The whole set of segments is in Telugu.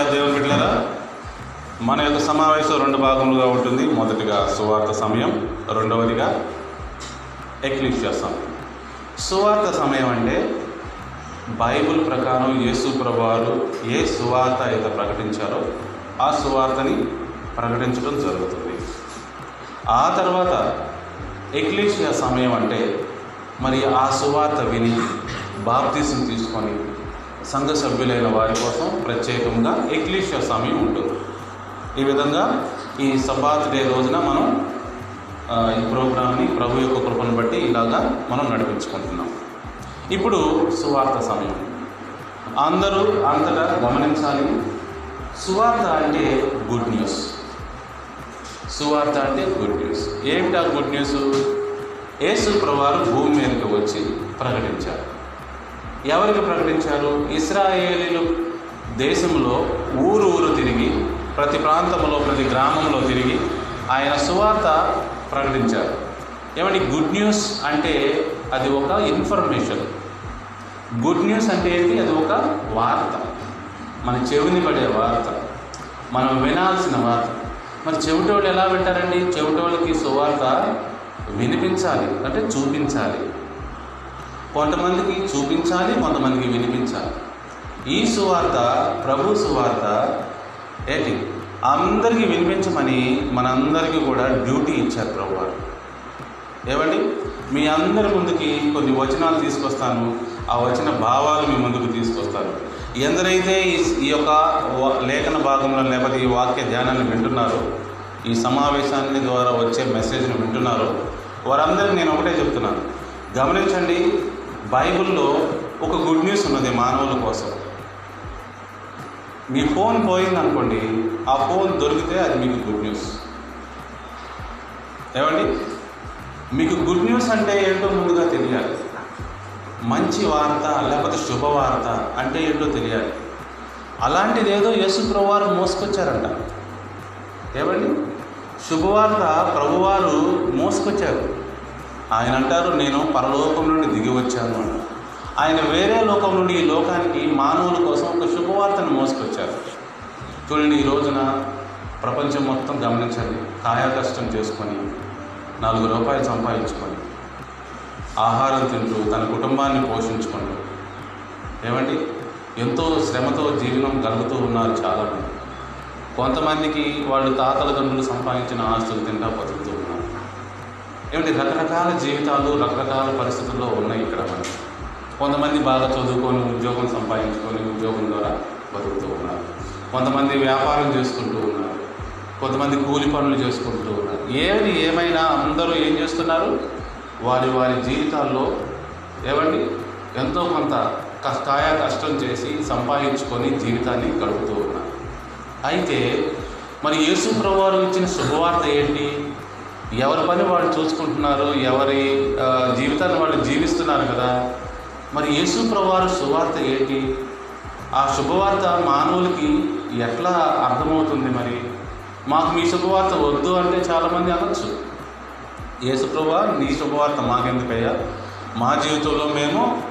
ప్రియ దేవుని బిడ్డలరా మన యొక్క సమావేశం రెండు భాగములుగా ఉంటుంది. మొదటిగా సువార్త సమయం రెండవదిగా ఎక్లిప్షియా సమయం సువార్త సమయం అంటే బైబిల్ ప్రకారం యేసు ప్రభువారు ఏ సువార్త అయితే ప్రకటించారో ఆ సువార్తని ప్రకటించడం జరుగుతుంది. ఆ తర్వాత ఎక్లీషియా సమయం అంటే మరి ఆ సువార్త విని బాప్తీసం తీసుకొని సంఘ సభ్యులైన వారి కోసం ప్రత్యేకంగా ఎక్లీషియా సమయం ఉంటుంది ఈ విధంగా ఈ సబాత్ డే రోజున మనం ఈ ప్రోగ్రామ్ని ప్రభు యొక్క కృపను బట్టి ఇలాగా మనం నడిపించుకుంటున్నాం. ఇప్పుడు సువార్త సమయం. అందరూ అంతటా గమనించాలి. సువార్త అంటే గుడ్ న్యూస్. సువార్త అంటే గుడ్ న్యూస్. ఏమిటా గుడ్ న్యూస్? యేసు ప్రభువారు భూమి మీదకి వచ్చి ప్రకటించారు. ఎవరికి ప్రకటించారు? ఇస్రాయేలీలు దేశంలో ఊరు ఊరు తిరిగి ప్రతి ప్రాంతంలో ప్రతి గ్రామంలో తిరిగి ఆయన సువార్త ప్రకటించారు. ఏమంటే గుడ్ న్యూస్ అంటే అది ఒక ఇన్ఫర్మేషన్. గుడ్ న్యూస్ అంటే ఏంటి? అది ఒక వార్త. మన చెవిని పడే వార్త. మనం వినాల్సిన వార్త. మరి చెవిటోళ్ళు ఎలా వింటారండి? చెవిటోళ్ళకి సువార్త వినిపించాలి అంటే చూపించాలి. కొంతమందికి చూపించాలి కొంతమందికి వినిపించాలి. ఈ సువార్త ప్రభు సువార్త ఏంటి? అందరికీ వినిపించమని మనందరికీ కూడా డ్యూటీ ఇచ్చారు ప్రభు వారు ఏమండి? మీ అందరి ముందుకి కొన్ని వచనాలు తీసుకొస్తాను. ఆ వచన భావాలు మీ ముందుకు తీసుకొస్తాను. ఎందరైతే ఈ ఈ యొక్క లేఖన భాగంలో లేకపోతే ఈ వాక్య ధ్యానాన్ని వింటున్నారో ఈ సమావేశాన్ని ద్వారా వచ్చే మెసేజ్ని వింటున్నారో వారందరికీ నేను ఒకటే చెప్తున్నాను. గమనించండి బైబిల్లో ఒక గుడ్ న్యూస్ ఉన్నది మానవుల కోసం. మీ ఫోన్ పోయిందనుకోండి ఆ ఫోన్ దొరికితే అది మీకు గుడ్ న్యూస్. ఏమండి? మీకు గుడ్ న్యూస్ అంటే ఏంటో ముందుగా తెలియాలి. మంచి వార్త లేకపోతే శుభవార్త అంటే ఏంటో తెలియాలి. అలాంటిది ఏదో యేసు ప్రభువారు మోసుకొచ్చారంట. ఏమండి? శుభవార్త ప్రభువారు మోసుకొచ్చారు. ఆయన అంటారు నేను పరలోకం నుండి దిగి వచ్చాను ఆయన వేరే లోకం నుండి ఈ లోకానికి మానవుల కోసం ఒక శుభవార్తను మోసుకొచ్చారు. చూడండి ఈ రోజున ప్రపంచం మొత్తం గమనించండి. కాయాకష్టం చేసుకొని నాలుగు రూపాయలు సంపాదించుకొని ఆహారం తింటూ తన కుటుంబాన్ని పోషించుకుంటూ ఏమండి? ఎంతో శ్రమతో జీవనం గడుపుతూ ఉన్నారు చాలామంది. కొంతమందికి వాళ్ళు తాతల తండ్రులు సంపాదించిన ఆస్తులు తింటా బతుకుతూ ఏమిటి రకరకాల జీవితాలు రకరకాల పరిస్థితుల్లో ఉన్నాయి ఇక్కడ మనకి కొంతమంది బాగా చదువుకొని ఉద్యోగం సంపాదించుకొని ఉద్యోగం ద్వారా బతుకుతూ ఉన్నారు. కొంతమంది వ్యాపారం చేసుకుంటూ ఉన్నారు. కొంతమంది కూలి పనులు చేసుకుంటూ ఉన్నారు. ఏది ఏమైనా అందరూ ఏం చేస్తున్నారు? వారి వారి జీవితాల్లో ఏమండి ఎంతో కొంత క- కష్టం చేసి సంపాదించుకొని జీవితాన్ని గడుపుతూ ఉన్నారు. అయితే మరి యేసు ప్రభువారు ఇచ్చిన శుభవార్త ఏంటి? ఎవరి పని వాళ్ళు చూసుకుంటున్నారు ఎవరి జీవితాన్ని వాళ్ళు జీవిస్తున్నారు కదా. మరి యేసు ప్రవారు శుభవార్త ఏంటి? ఆ శుభవార్త మానవులకి ఎట్లా అర్థమవుతుంది మరి? మాకు మీ శుభవార్త వద్దు అంటే చాలామంది అనొచ్చు. యేసుప్రభా నీ శుభవార్త మాకెందుకయ్యా? మా జీవితంలో మేము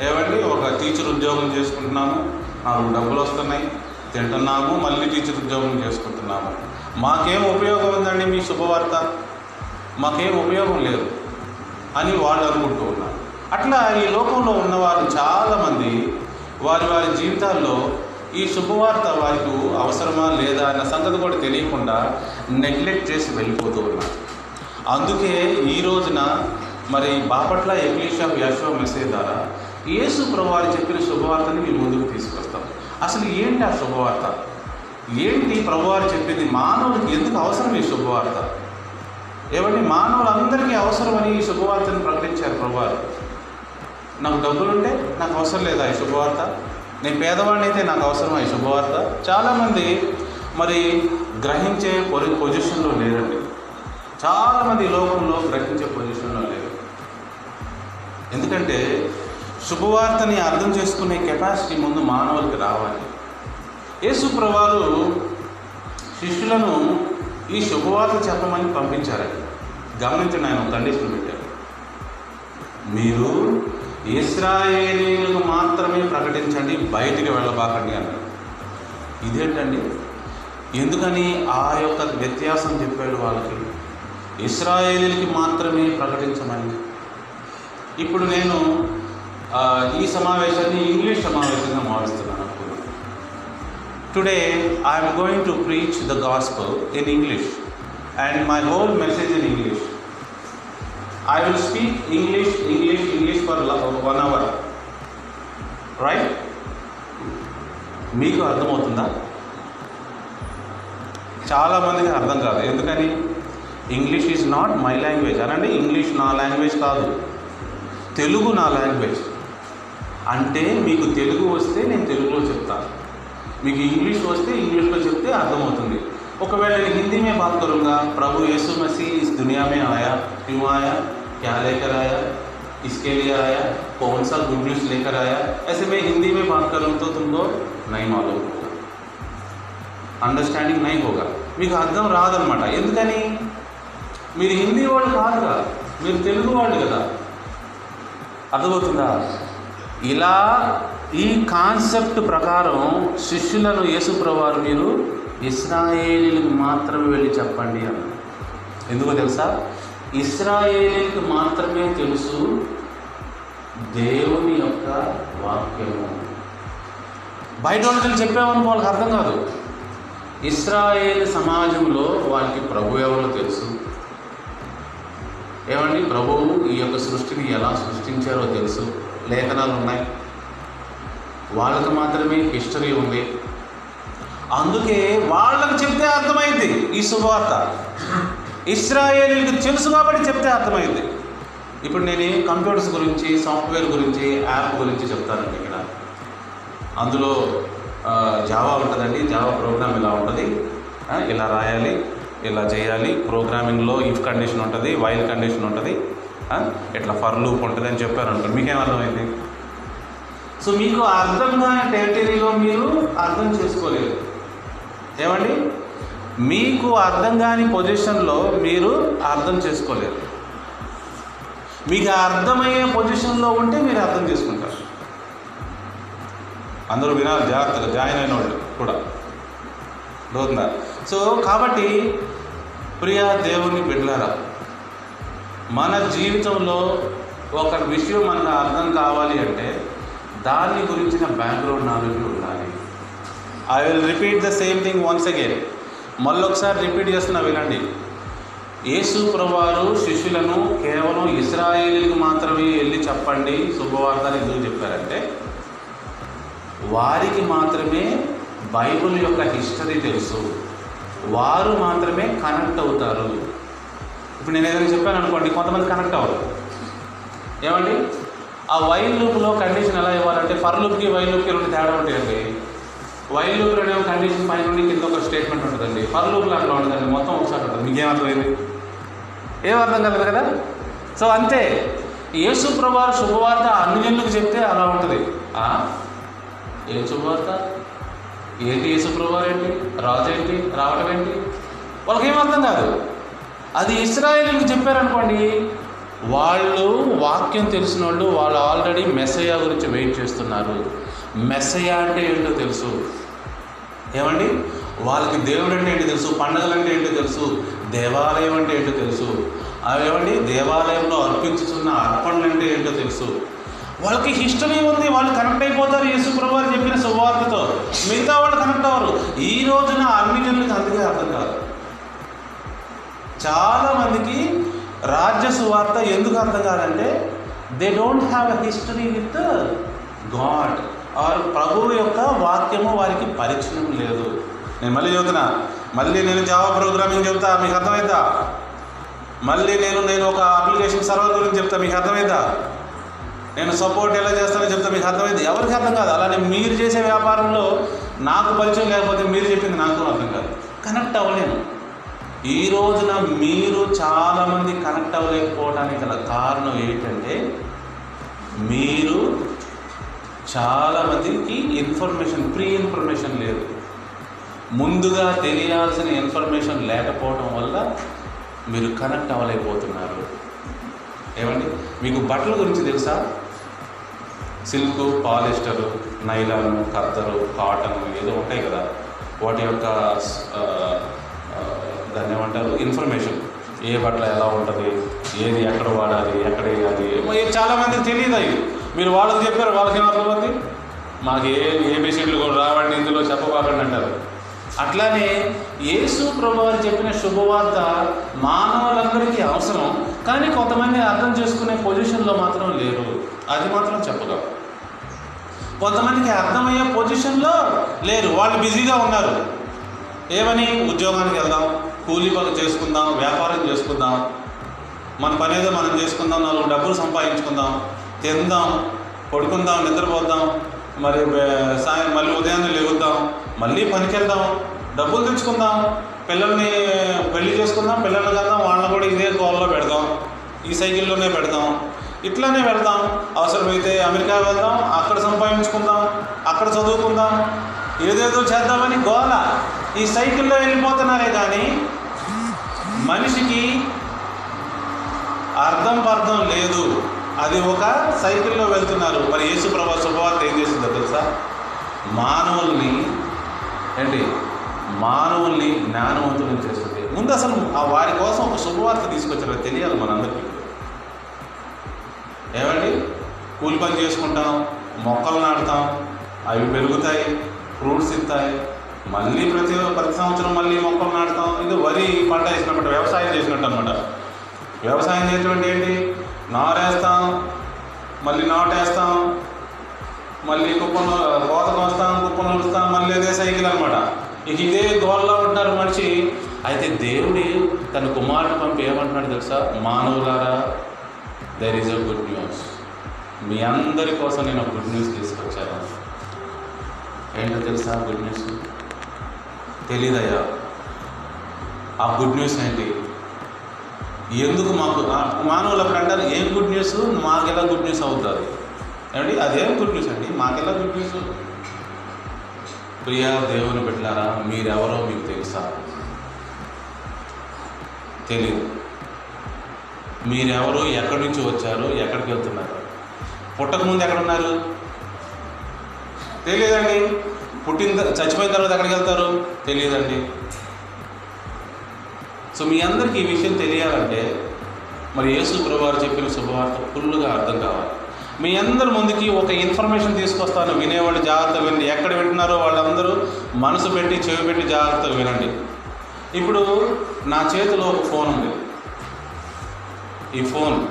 ఏమండి ఒక టీచర్ ఉద్యోగం చేసుకుంటున్నాము నాకు డబ్బులు వస్తున్నాయి తింటున్నాము మళ్ళీ టీచర్ ఉద్యోగం చేసుకుంటున్నాము. మాకేం ఉపయోగం ఉందండి మీ శుభవార్త? మాకేం ఉపయోగం లేదు అని వాళ్ళు అనుకుంటూ ఉన్నారు. అట్లా ఈ లోకంలో ఉన్నవారు చాలామంది వారి వారి జీవితాల్లో ఈ శుభవార్త వారికి అవసరమా లేదా అన్న సంగతి కూడా తెలియకుండా నెగ్లెక్ట్ చేసి వెళ్ళిపోతూ ఉన్నారు. అందుకే ఈ రోజున మరి బాపట్ల ఇంగ్లీష్ ఆఫ్ యాషో మెసేజ్ ద్వారా యేసు ప్రభువారు చెప్పిన శుభవార్తని మీ ముందుకు తీసుకొస్తాం. అసలు ఏంటి ఆ శుభవార్త? ఏంటి ప్రభువారు చెప్పింది? మానవుడికి ఎందుకు అవసరం ఈ శుభవార్త? ఏమంటే మానవులందరికీ అవసరమని ఈ శుభవార్తను ప్రకటించారు ప్రభువారు. నాకు డబ్బులుంటే నాకు అవసరం లేదా ఈ శుభవార్త? నేను పేదవాడిని అయితే నాకు అవసరమా ఈ శుభవార్త? చాలామంది మరి గ్రహించే పొరి పొజిషన్లో లేరండి. చాలామంది లోకంలో గ్రహించే పొజిషన్లో లేరు. ఎందుకంటే శుభవార్తని అర్థం చేసుకునే కెపాసిటీ ముందు మానవులకి రావాలి. యేసు ప్రభాలు శిష్యులను ఈ శుభవార్త చెప్పమని పంపించారండి. గమనించండి ఆయన కండిషన్ పెట్టారు. మీరు ఇస్రాయేలీలకు మాత్రమే ప్రకటించండి బయటికి వెళ్ళబాకండి అన్నారు. ఇదేంటండి? ఎందుకని ఆ యొక్క వ్యత్యాసం చెప్పాడు వాళ్ళకి? ఇస్రాయేలీలకి మాత్రమే ప్రకటించమని. ఇప్పుడు నేను ఈ సమావేశాన్ని ఇంగ్లీష్ సమావేశంగా మారుస్తున్నాను అనుకున్నాను today I'm going to preach the gospel in English and my whole message in English I will speak English English English for one hour right మీకు అర్థమవుతుందా? చాలామందికి అర్థం కాదు. ఎందుకని? English is not my language అనండి ఇంగ్లీష్ నా లాంగ్వేజ్ కాదు. తెలుగు నా లాంగ్వేజ్ అంటే మీకు తెలుగు వస్తే నేను తెలుగులో చెప్తాను. మీకు ఇంగ్లీష్ వస్తే ఇంగ్లీష్లో చెప్తే అర్థమవుతుంది. ఒకవేళ నేను हिंदी में बात करूँगा प्रभु यीशु मसीह इस दुनिया में आया क्यों आया क्या लेकर आया इसके लिए आया कौन सा गुड न्यूज़ लेकर आया ऐसे मैं हिंदी में बात करूँ तो तुमको नहीं मालूम होगा అండర్స్టాండింగ్ నై హోగా మీకు అర్థం రాదనమాట ఎందుకని మీరు హిందీ వాళ్ళు కాదు కదా మీరు తెలుగు వాళ్ళు కదా అర్థమవుతుందా ఇలా ఈ కాన్సెప్ట్ ప్రకారం శిష్యులను యేసుప్రవారు మీరు ఇస్రాయేలీలకు మాత్రమే వెళ్ళి చెప్పండి అన్న ఎందుకో తెలుసా? ఇస్రాయేలీలకు మాత్రమే తెలుసు దేవుని యొక్క వాక్యము. బయట వాళ్ళకి చెప్పామని వాళ్ళకి అర్థం కాదు. ఇస్రాయేల్ సమాజంలో వాళ్ళకి ప్రభు ఎవరో తెలుసు. ఏమండి? ప్రభువు ఈ యొక్క సృష్టిని ఎలా సృష్టించారో తెలుసు. లేఖనాలు ఉన్నాయి. వాళ్ళకి మాత్రమే హిస్టరీ ఉంది. అందుకే వాళ్ళకి చెప్తే అర్థమైంది ఈ శుభవార్త ఇస్రాయేలీలకు తెలుసు కాబట్టి చెప్తే అర్థమైంది. ఇప్పుడు నేను కంప్యూటర్స్ గురించి సాఫ్ట్వేర్ గురించి యాప్ గురించి చెప్తానండి ఇక్కడ. అందులో జావా ఉంటుందండి. జావా ప్రోగ్రామ్ ఇలా ఉంటుంది. ఇలా రాయాలి ఇలా చేయాలి. ప్రోగ్రామింగ్లో ఇఫ్ కండిషన్ ఉంటుంది వైల్ కండిషన్ ఉంటుంది. ఇట్లా ఫర్ లూప్ ఉంటుంది అని చెప్పారు అనుకోండి మీకేం అర్థమైంది? సో మీకు అర్థం కాని టెరిటరీలో మీరు అర్థం చేసుకోలేరు. ఏమండి? మీకు అర్థం కాని పొజిషన్లో మీరు అర్థం చేసుకోలేరు. మీకు అర్థమయ్యే పొజిషన్లో ఉంటే మీరు అర్థం చేసుకుంటారు. అందరూ వినాలి జాగ్రత్తగా జాయిన్ అయిన వాళ్ళు కూడా. అవుతుందా సో కాబట్టి ప్రియా దేవుని బిడ్డలారా మన జీవితంలో ఒక విషయం మనకు అర్థం కావాలి అంటే దాని గురించిన బ్యాక్గ్రౌండ్ నాలెడ్జ్ ఉండాలి. I will repeat the same thing once again మళ్ళొకసారి రిపీట్ చేస్తున్నా వినండి. యేసు ప్రభువారు శిష్యులను కేవలం ఇస్రాయేలీలకు మాత్రమే వెళ్ళి చెప్పండి శుభవార్తలు ఎందుకు చెప్పారంటే వారికి మాత్రమే బైబిల్ యొక్క హిస్టరీ తెలుసు. వారు మాత్రమే కనెక్ట్ అవుతారు. ఇప్పుడు నేను ఏదైనా చెప్పాను అనుకోండి కొంతమంది కనెక్ట్ అవ్వరు. ఏమండి? ఆ వైల్ లూప్లో కండిషన్ ఎలా ఇవ్వాలంటే ఫర్ లూప్కి వైల్ లూప్కి రెండు తేడా ఉంటాయండి. వైల్ లూప్లోనే కండిషన్ పైన నుండి కింద ఒక స్టేట్మెంట్ ఉంటుందండి. ఫర్ లూప్ అట్లా ఉంటుందండి మొత్తం ఒకసారి ఉంటుంది. మీకేం అర్థమైంది ఏం అర్థం కలదు కదా? సో అంతే. యేసు ప్రభావ శుభవార్త అన్ని జనులకు చెప్తే అలా ఉంటుంది? ఏం శుభవార్త? ఏంటి యేసు ప్రభావం ఏంటి? రాజు ఏంటి? రావడం ఏంటి? వాళ్ళకి ఏం అర్థం కాదు. అది ఇస్రాయేలీలకు చెప్పారనుకోండి వాళ్ళు వాక్యం తెలిసిన వాళ్ళు వాళ్ళు ఆల్రెడీ మెసేజ్ గురించి వెయిట్ చేస్తున్నారు. మెస్సయ్య అంటే ఏంటో తెలుసు? ఏమండి? వాళ్ళకి దేవుడు అంటే ఏంటో తెలుసు? పండగలు అంటే ఏంటో తెలుసు? దేవాలయం అంటే ఏంటో తెలుసు? అవి ఏమండి? దేవాలయంలో అర్పించుతున్న అర్పణలు అంటే ఏంటో తెలుసు? వాళ్ళకి హిస్టరీ ఉంది. వాళ్ళు కనెక్ట్ అయిపోతారు. యేసుప్రభు అని చెప్పిన సువార్తతో. మిగతా వాళ్ళు కనెక్ట్ అవ్వరు. ఈ రోజున అన్ని జనులకు అందుకే అర్థం కాదు. చాలా మందికి రాజ్య సువార్త ఎందుకు అర్థం కాదంటే they don't have a history with God వారు ప్రభువు యొక్క వాక్యము వారికి పరిచయం లేదు. నేను మళ్ళీ చెబుతున్నా మళ్ళీ నేను జావా ప్రోగ్రామింగ్ చెబుతా మీకు అర్థమైందా? మళ్ళీ నేను నేను ఒక అప్లికేషన్ సర్వర్ గురించి చెప్తా. మీకు అర్థమైందా? నేను సపోర్ట్ ఎలా చేస్తానో చెప్తా. మీకు అర్థమైంది? ఎవరికి అర్థం కాదు. అలానే మీరు చేసే వ్యాపారంలో నాకు పరిచయం లేకపోతే మీరు చెప్పింది నాకు అర్థం కాదు. కనెక్ట్ అవ్వలేను. ఈ రోజున మీరు చాలామంది కనెక్ట్ అవ్వలేకపోవడానికి గల కారణం ఏంటంటే మీరు చాలామందికి ఇన్ఫర్మేషన్ ప్రీ ఇన్ఫర్మేషన్ లేదు. ముందుగా తెలియాల్సిన ఇన్ఫర్మేషన్ లేకపోవడం వల్ల మీరు కనెక్ట్ అవ్వలేకపోతున్నారు. ఏమండి? మీకు బట్టల గురించి తెలుసా? Silk polyester nylon khaddar cotton ఏదో ఉంటాయి కదా? వాటి యొక్క దాన్ని ఏమంటారు? ఇన్ఫర్మేషన్. ఏ బట్టలు ఎలా ఉంటుంది? ఏది ఎక్కడ వాడాలి? ఎక్కడ వేయాలి? చాలామంది చాలామందికి తెలియదు అవి. మీరు వాళ్ళకి చెప్పారు వాళ్ళకి అర్థమైంది మాకు ఏ ఏబిసిడ్లు కూడా రావండి ఇందులో చెప్పబాకండి అంటారు. అట్లానే యేసు ప్రభు వారు చెప్పిన శుభవార్త మానవులందరికీ అవసరం కానీ కొంతమంది అర్థం చేసుకునే పొజిషన్లో మాత్రం లేరు. అది మాత్రం చెప్పగలం. కొంతమందికి అర్థమయ్యే పొజిషన్లో లేరు. వాళ్ళు బిజీగా ఉన్నారు. ఏమని? ఉద్యోగానికి వెళ్దాం కూలీ పని చేసుకుందాం వ్యాపారం చేసుకుందాం మన పని ఏదో మనం చేసుకుందాం నాలుగు డబ్బులు సంపాదించుకుందాం తిందాం పడుకుందాం నిద్రపోద్దాం మరి సాయం మళ్ళీ ఉదయాన్నే లేగుద్దాం మళ్ళీ పనికి వెళ్దాం డబ్బులు తెచ్చుకుందాం పిల్లల్ని పెళ్ళి చేసుకుందాం పిల్లల్ని కదా వాళ్ళని కూడా ఇదే గోల్లో పెడదాం ఈ సైకిల్లోనే పెడదాం ఇట్లానే వెళ్దాం. అవసరమైతే అమెరికా వెళ్దాం అక్కడ సంపాదించుకుందాం అక్కడ చదువుకుందాం ఏదేదో చేద్దామని గోల. ఈ సైకిల్లో వెళ్ళిపోతున్నారే కానీ మనిషికి అర్థం పర్థం లేదు. అది ఒక సైకిల్లో వెళ్తున్నారు. మరి యేసు ప్రభా శుభవార్త ఏం చేసిందో తెలుసా? మానవుల్ని ఏంటి? మానవుల్ని జ్ఞానవంతులను చేస్తుంది. ముందు అసలు ఆ వారి కోసం ఒక శుభవార్త తీసుకొచ్చారో తెలియాలి మనందరికీ. ఏమండి? కూలి పని చేసుకుంటాం మొక్కలు నాటుతాం అవి పెరుగుతాయి ఫ్రూట్స్ ఇస్తాయి మళ్ళీ ప్రతి ప్రతి సంవత్సరం మళ్ళీ మొక్కలు నాటుతాం. ఇది వరి పంట వేసినప్పుడు వ్యవసాయం చేసినట్టు అనమాట వ్యవసాయం చేసినటువంటి ఏంటి? నారేస్తాం మళ్ళీ నాటేస్తాం మళ్ళీ కుప్పను కోత కోస్తాం కుప్పను వస్తాం మళ్ళీ అదే సైకిల్ అనమాట ఇక ఇదే గోల్లో ఉంటారు మనిషి. అయితే దేవుడి తన కుమారుడు పంపి ఏమంటున్నాడు తెలుసా? మానవులారా there is a good news మీ అందరి కోసం నేను గుడ్ న్యూస్ తీసుకొచ్చాను. ఏంటో తెలుసా గుడ్ న్యూస్ తెలీదయ్యా. ఆ గుడ్ న్యూస్ ఏంటి? ఎందుకు మాకు మానవుల మానవులు అంటారు ఏం గుడ్ న్యూస్ మాకెలా గుడ్ న్యూస్ అవుతుంది? ఏమండి? అదేం గుడ్ న్యూస్ అండి? మాకెలా గుడ్ న్యూస్ ప్రియా దేవుని పెట్టారా మీరెవరో మీకు తెలుసా? తెలియదు మీరెవరు ఎక్కడి నుంచి వచ్చారు? ఎక్కడికి వెళ్తున్నారు? పుట్టక ముందు ఎక్కడ ఉన్నారు తెలియదండి. పుట్టిన చచ్చిపోయిన తర్వాత ఎక్కడికి వెళ్తారు? తెలియదండి. సో మీ అందరికీ ఈ విషయం తెలియాలంటే మరి యేసు ప్రభువారు చెప్పిన శుభవార్త ఫుల్గా అర్థం కావాలి. మీ అందరి ముందుకి ఒక ఇన్ఫర్మేషన్ తీసుకొస్తాను. వినేవాళ్ళు జాగ్రత్తగా వినండి. ఎక్కడ వింటున్నారో వాళ్ళందరూ మనసు పెట్టి చెవి పెట్టి జాగ్రత్తగా వినండి. ఇప్పుడు నా చేతిలో ఒక ఫోన్ ఉంది. ఈ ఫోన్.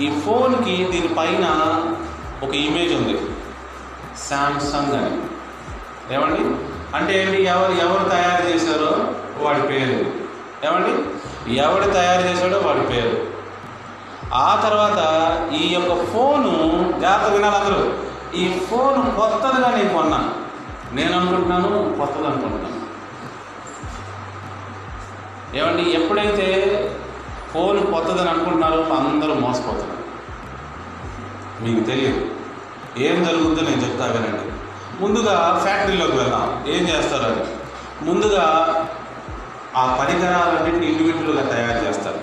ఈ ఫోన్కి దీనిపైన ఒక ఇమేజ్ ఉంది. శాంసంగ్ అని. ఏమండి? అంటే ఏంటి? ఎవరు ఎవరు తయారు చేశారో వాడి పేరు. ఏమండి? ఎవడు తయారు చేశాడో వాడి పేరు. ఆ తర్వాత ఈ యొక్క ఫోను జాగ్రత్త వినాలి అందరూ. ఈ ఫోన్ కొత్తదిగా నేను కొన్నాను నేను అనుకుంటున్నాను కొత్తది అనుకుంటున్నాను ఏమండి ఎప్పుడైతే ఫోన్ కొత్తదని అనుకుంటున్నారో అందరూ మోసపోతున్నారు మీకు తెలియదు. ఏం జరుగుతుందో నేను చెప్తా వినండి. ముందుగా ఫ్యాక్టరీలోకి వెళ్దాం. ఏం చేస్తారు అని ముందుగా ఆ పరికరాలన్నింటినీ ఇండివిజువల్గా తయారు చేస్తారు.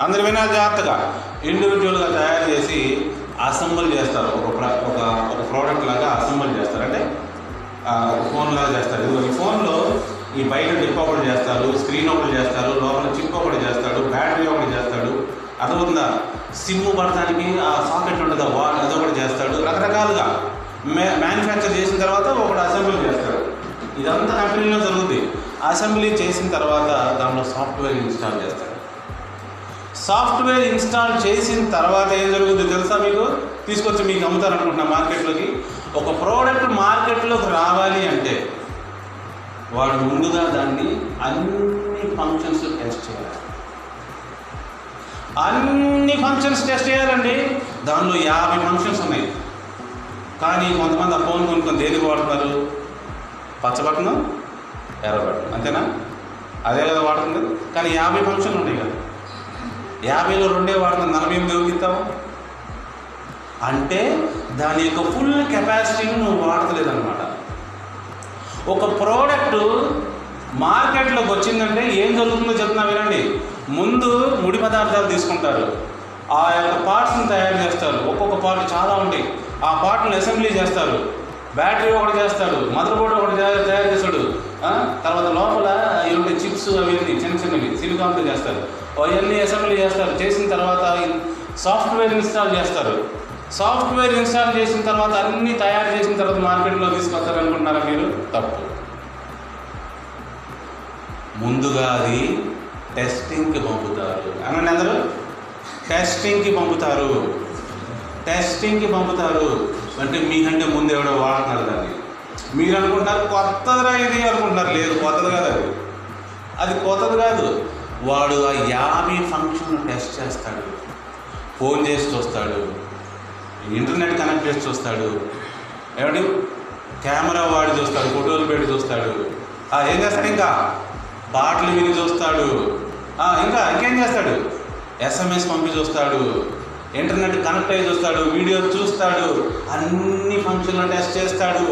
అందరు వినా జాగ్రత్తగా. ఇండివిజువల్గా తయారు చేసి అసెంబుల్ చేస్తారు. ఒక ప్ర ఒక ఒక ప్రోడక్ట్ లాగా అసెంబుల్ చేస్తారు. అంటే ఫోన్ లాగా చేస్తారు. ఇదిగో ఈ ఫోన్లో ఈ బయట డిప్ ఒకటి చేస్తారు స్క్రీన్ ఒకటి చేస్తారు లోపల చిప్ ఒకటి చేస్తాడు బ్యాటరీ ఒకటి చేస్తాడు. అర్థమవుతుందా సిమ్ పడటానికి ఆ సాకెట్ ఉంటుంది? వా అదొకటి చేస్తాడు. రకరకాలుగా. మ్యా మ్యానుఫ్యాక్చర్ చేసిన తర్వాత ఒకటి అసెంబుల్ చేస్తాడు. ఇదంతా కంపెనీలో జరుగుతుంది అసెంబ్లీ చేసిన తర్వాత దాంట్లో సాఫ్ట్వేర్ ఇన్స్టాల్ చేస్తారు. సాఫ్ట్వేర్ ఇన్స్టాల్ చేసిన తర్వాత ఏం జరుగుతుంది తెలుసా మీకు? తీసుకొచ్చి మీకు అమ్ముతారనుకుంటున్నా మార్కెట్లోకి. ఒక ప్రోడక్ట్ మార్కెట్లోకి రావాలి అంటే వాడు ముందుగా దాన్ని అన్ని ఫంక్షన్స్ టెస్ట్ చేయాలి. అన్ని ఫంక్షన్స్ టెస్ట్ చేయాలండి. దానిలో యాభై ఫంక్షన్స్ ఉన్నాయి. కానీ కొంతమంది ఆ ఫోన్ కొనుక్కొని దేనికి వాడుతున్నారు? పచ్చ ఎర్ర బటన్ అంతేనా? అదే కదా వాడుతుంది కానీ యాభై ఫంక్షన్లు ఉన్నాయి కదా. యాభైలో రెండే వాడుతుంది నలభై ఎనిమిది ఎవరికిస్తావు అంటే దాని యొక్క ఫుల్ కెపాసిటీని నువ్వు వాడతలేదనమాట ఒక ప్రోడక్ట్ మార్కెట్లోకి వచ్చిందంటే ఏం జరుగుతుందో చెప్తున్నా వినండి. ముందు ముడి పదార్థాలు తీసుకుంటారు. ఆ యొక్క పార్ట్స్ని తయారు చేస్తారు. ఒక్కొక్క పార్ట్ చాలా ఉంటాయి. ఆ పార్ట్ని అసెంబ్లీ చేస్తారు. బ్యాటరీ ఒకటి చేస్తాడు మదర్ బోర్డు ఒకటి తయారు చేస్తాడు. తర్వాత లోపల ఇలాంటి చిప్స్ అవన్నీ చిన్న చిన్నవి సిలికాన్తో చేస్తారు. అవన్నీ అసెంబ్లీ చేస్తారు. చేసిన తర్వాత సాఫ్ట్వేర్ ఇన్స్టాల్ చేస్తారు. సాఫ్ట్వేర్ ఇన్స్టాల్ చేసిన తర్వాత అన్నీ తయారు చేసిన తర్వాత మార్కెట్లో తీసుకొస్తారు అనుకుంటున్నారా మీరు? తప్పు. ముందుగా అది టెస్టింగ్కి పంపుతారు. అనండి అందరూ? టెస్టింగ్కి పంపుతారు. టెస్టింగ్కి పంపుతారు. అంటే మీకంటే ముందు ఎవడో వాడుతున్నారు దాన్ని. మీరు అనుకుంటారు కొత్తదిరా ఇది అనుకుంటున్నారు. లేదు కొత్తది కాదు అది. అది కొత్తది కాదు. వాడు ఆ యాభై ఫంక్షన్ టెస్ట్ చేస్తాడు. ఫోన్ చేసి చూస్తాడు. ఇంటర్నెట్ కనెక్ట్ చేసి చూస్తాడు. ఏమండి? కెమెరా వాడి చూస్తాడు ఫోటోలు పెట్టి చూస్తాడు. ఏం చేస్తాడు ఇంకా? పాటలు విని చూస్తాడు. ఇంకా ఇంకేం చేస్తాడు? ఎస్ఎంఎస్ పంపి చూస్తాడు. ఇంటర్నెట్ కనెక్ట్ అయ్యి చూస్తాడు వీడియో చూస్తాడు అన్ని ఫంక్షన్లు టెస్ట్ చేస్తాడు.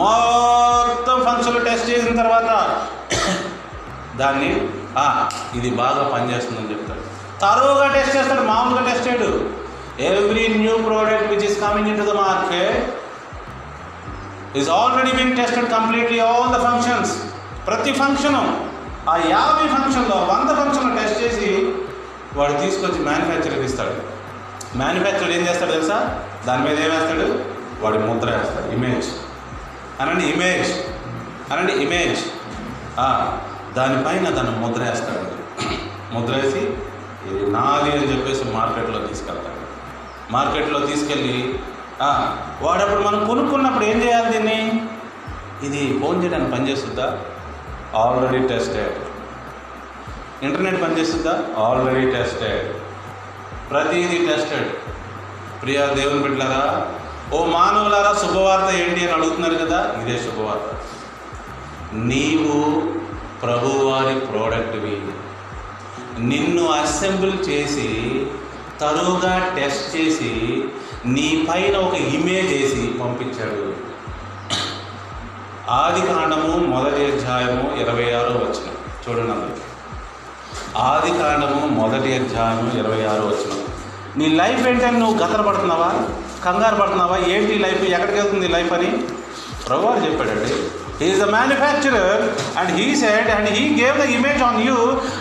మొత్తం ఫంక్షన్లు టెస్ట్ చేసిన తర్వాత దాన్ని ఇది బాగా పనిచేస్తుందని చెప్తాడు. తరువుగా టెస్ట్ చేస్తాడు మామూలుగా టెస్ట్ చేయడు. Every new product which is coming into the market is already been tested completely all the functions ప్రతి ఫంక్షను ఆ యాభై ఫంక్షన్లో వంద ఫంక్షన్లు టెస్ట్ చేసి వాడు తీసుకొచ్చి మ్యానుఫ్యాక్చర్కి ఇస్తాడు. మ్యానుఫ్యాక్చర్ ఏం చేస్తాడు తెలుసా? దాని మీద ఏం వేస్తాడు? వాడి ముద్ర వేస్తాడు. ఇమేజ్ అనండి ఇమేజ్ అనండి ఇమేజ్ దానిపైన దాన్ని ముద్ర వేస్తాడు. ముద్ర వేసి ఇది నాది అని చెప్పేసి మార్కెట్లో తీసుకెళ్తాడు. మార్కెట్లో తీసుకెళ్ళి వాడప్పుడు మనం కొనుక్కున్నప్పుడు ఏం చేయాలి దీన్ని? ఇది ఫోన్ చేయడానికి పనిచేస్తుందా? ఆల్రెడీ టెస్టెడ్ ఇంటర్నెట్ పనిచేస్తుందా? ఆల్రెడీ టెస్టెడ్ ప్రతిదీ టెస్టెడ్ ప్రియా దేవుని బిడ్డలారా ఓ మానవులారా శుభవార్త ఏంటి అని అడుగుతున్నారు కదా? ఇదే శుభవార్త. నీవు ప్రభువారి ప్రోడక్ట్వి నిన్ను అసెంబుల్ చేసి తరువుగా టెస్ట్ చేసి నీ పైన ఒక ఇమేజ్ వేసి పంపించాడు. ఆది కాండము మొదటి అధ్యాయము ఇరవై ఆరో వచ్చిన చూడండి ఆది కాండము మొదటి అధ్యాయము ఇరవై ఆరు వచ్చిన. నీ లైఫ్ ఏంటని నువ్వు గతర పడుతున్నావా కంగారు పడుతున్నావా? ఏంటి లైఫ్? ఎక్కడికి వెళ్తుంది లైఫ్ అని? ప్రభువారు చెప్పాడండి. Is the manufacturer and he said and he gave the image on you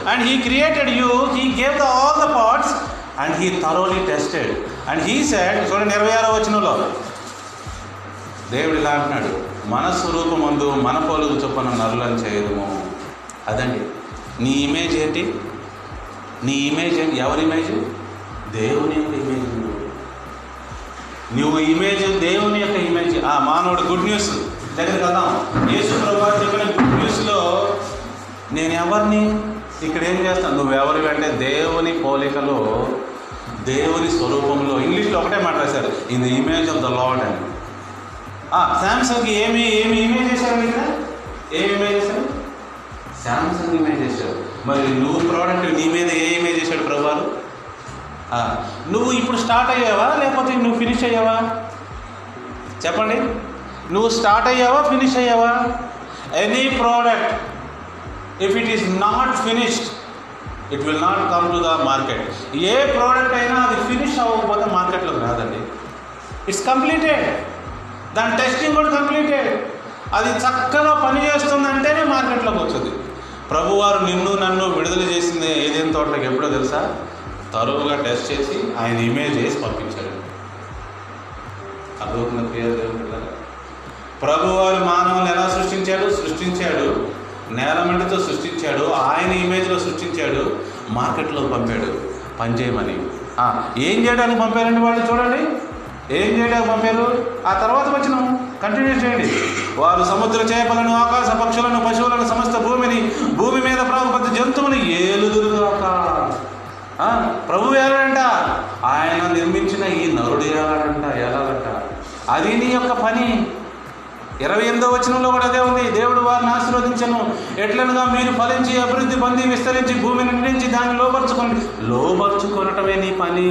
and he created you he gave the all the parts and he thoroughly tested and he said చూడండి ఇరవై ఆరో వచనంలో. దేవుడు ఇలా అంటున్నాడు. మన స్వరూపమందు మన పోలుగు చొప్పున నరులను చేయదము. అదండి. నీ ఇమేజ్ ఏంటి? నీ ఇమేజ్ ఏంటి? ఎవరి ఇమేజ్ దేవుని యొక్క ఇమేజ్ నువ్వు నువ్వు ఇమేజ్ దేవుని యొక్క ఇమేజ్ ఆ మానవుడు గుడ్ న్యూస్ దగ్గరికి కదా యేసు ప్రభా చెప్పిన గుడ్ న్యూస్లో నేను ఎవరిని ఇక్కడ ఏం చేస్తాను? నువ్వు ఎవరి అంటే దేవుని పోలికలో దేవుని స్వరూపంలో. ఇంగ్లీష్లో ఒకటే మాట రాశారు. In the image of the Lord అని. శాంసంగ్కి ఏమి ఏమి ఇమేజ్ చేశారు ఇక్కడ ఏమి ఇమేజ్ చేశారు? శాంసంగ్ ఇమేజ్ చేశావు మరి నువ్వు ప్రోడక్ట్ నీ మీద ఏ ఇమేజ్ చేశాడు ప్రభువారు? నువ్వు ఇప్పుడు స్టార్ట్ అయ్యావా? లేకపోతే నువ్వు ఫినిష్ అయ్యావా? చెప్పండి. నువ్వు స్టార్ట్ అయ్యావా? ఫినిష్ అయ్యావా? Any product if it is not finished it will not come to the market A product అయినా అది ఫినిష్ అవ్వకపోతే మార్కెట్లోకి రాదండి. ఇట్స్ కంప్లీటెడ్ దాని టెస్టింగ్ కూడా కంప్లీటెడ్ అది చక్కగా పనిచేస్తుందంటేనే మార్కెట్లోకి వచ్చింది. ప్రభువారు నిన్ను నన్ను విడుదల చేసింది ఏదేం తోటలకు ఎప్పుడో తెలుసా? తరువుగా టెస్ట్ చేసి ఆయన ఇమేజ్ వేసి పంపించాడు. అర్థమవుతున్న క్రియ ప్రభువారు మానవులను ఎలా సృష్టించాడు? సృష్టించాడు. నేల సృష్టించాడు. ఆయన ఇమేజ్లో సృష్టించాడు. మార్కెట్లో పంపాడు. పనిచేయమని. ఏం చేయడానికి పంపారండి వాళ్ళు? చూడండి. ఏం చేయడానికి పంపారు ఆ తర్వాత వచ్చిన. కంటిన్యూ చేయండి. వారు సముద్ర చేపలను ఆకాశ పక్షులను పశువులను సమస్త భూమిని భూమి మీద ప్రాగుపత్తి జంతువుని ఏలుదురుగాక ప్రభు ఏలాడంట? ఆయన నిర్మించిన ఈ నరుడు ఏలాడంట? ఏలాడంట? అది నీ యొక్క పని. ఇరవై ఎనిమిదో వచనంలో కూడా అదే ఉంది. దేవుడు వారిని ఆశీర్వదించను. ఎట్లనగా మీరు ఫలించి అభివృద్ధి పొంది విస్తరించి భూమిని నిండించి దాన్ని లోపరుచుకోండి లోపరుచుకొనటమే నీ పని.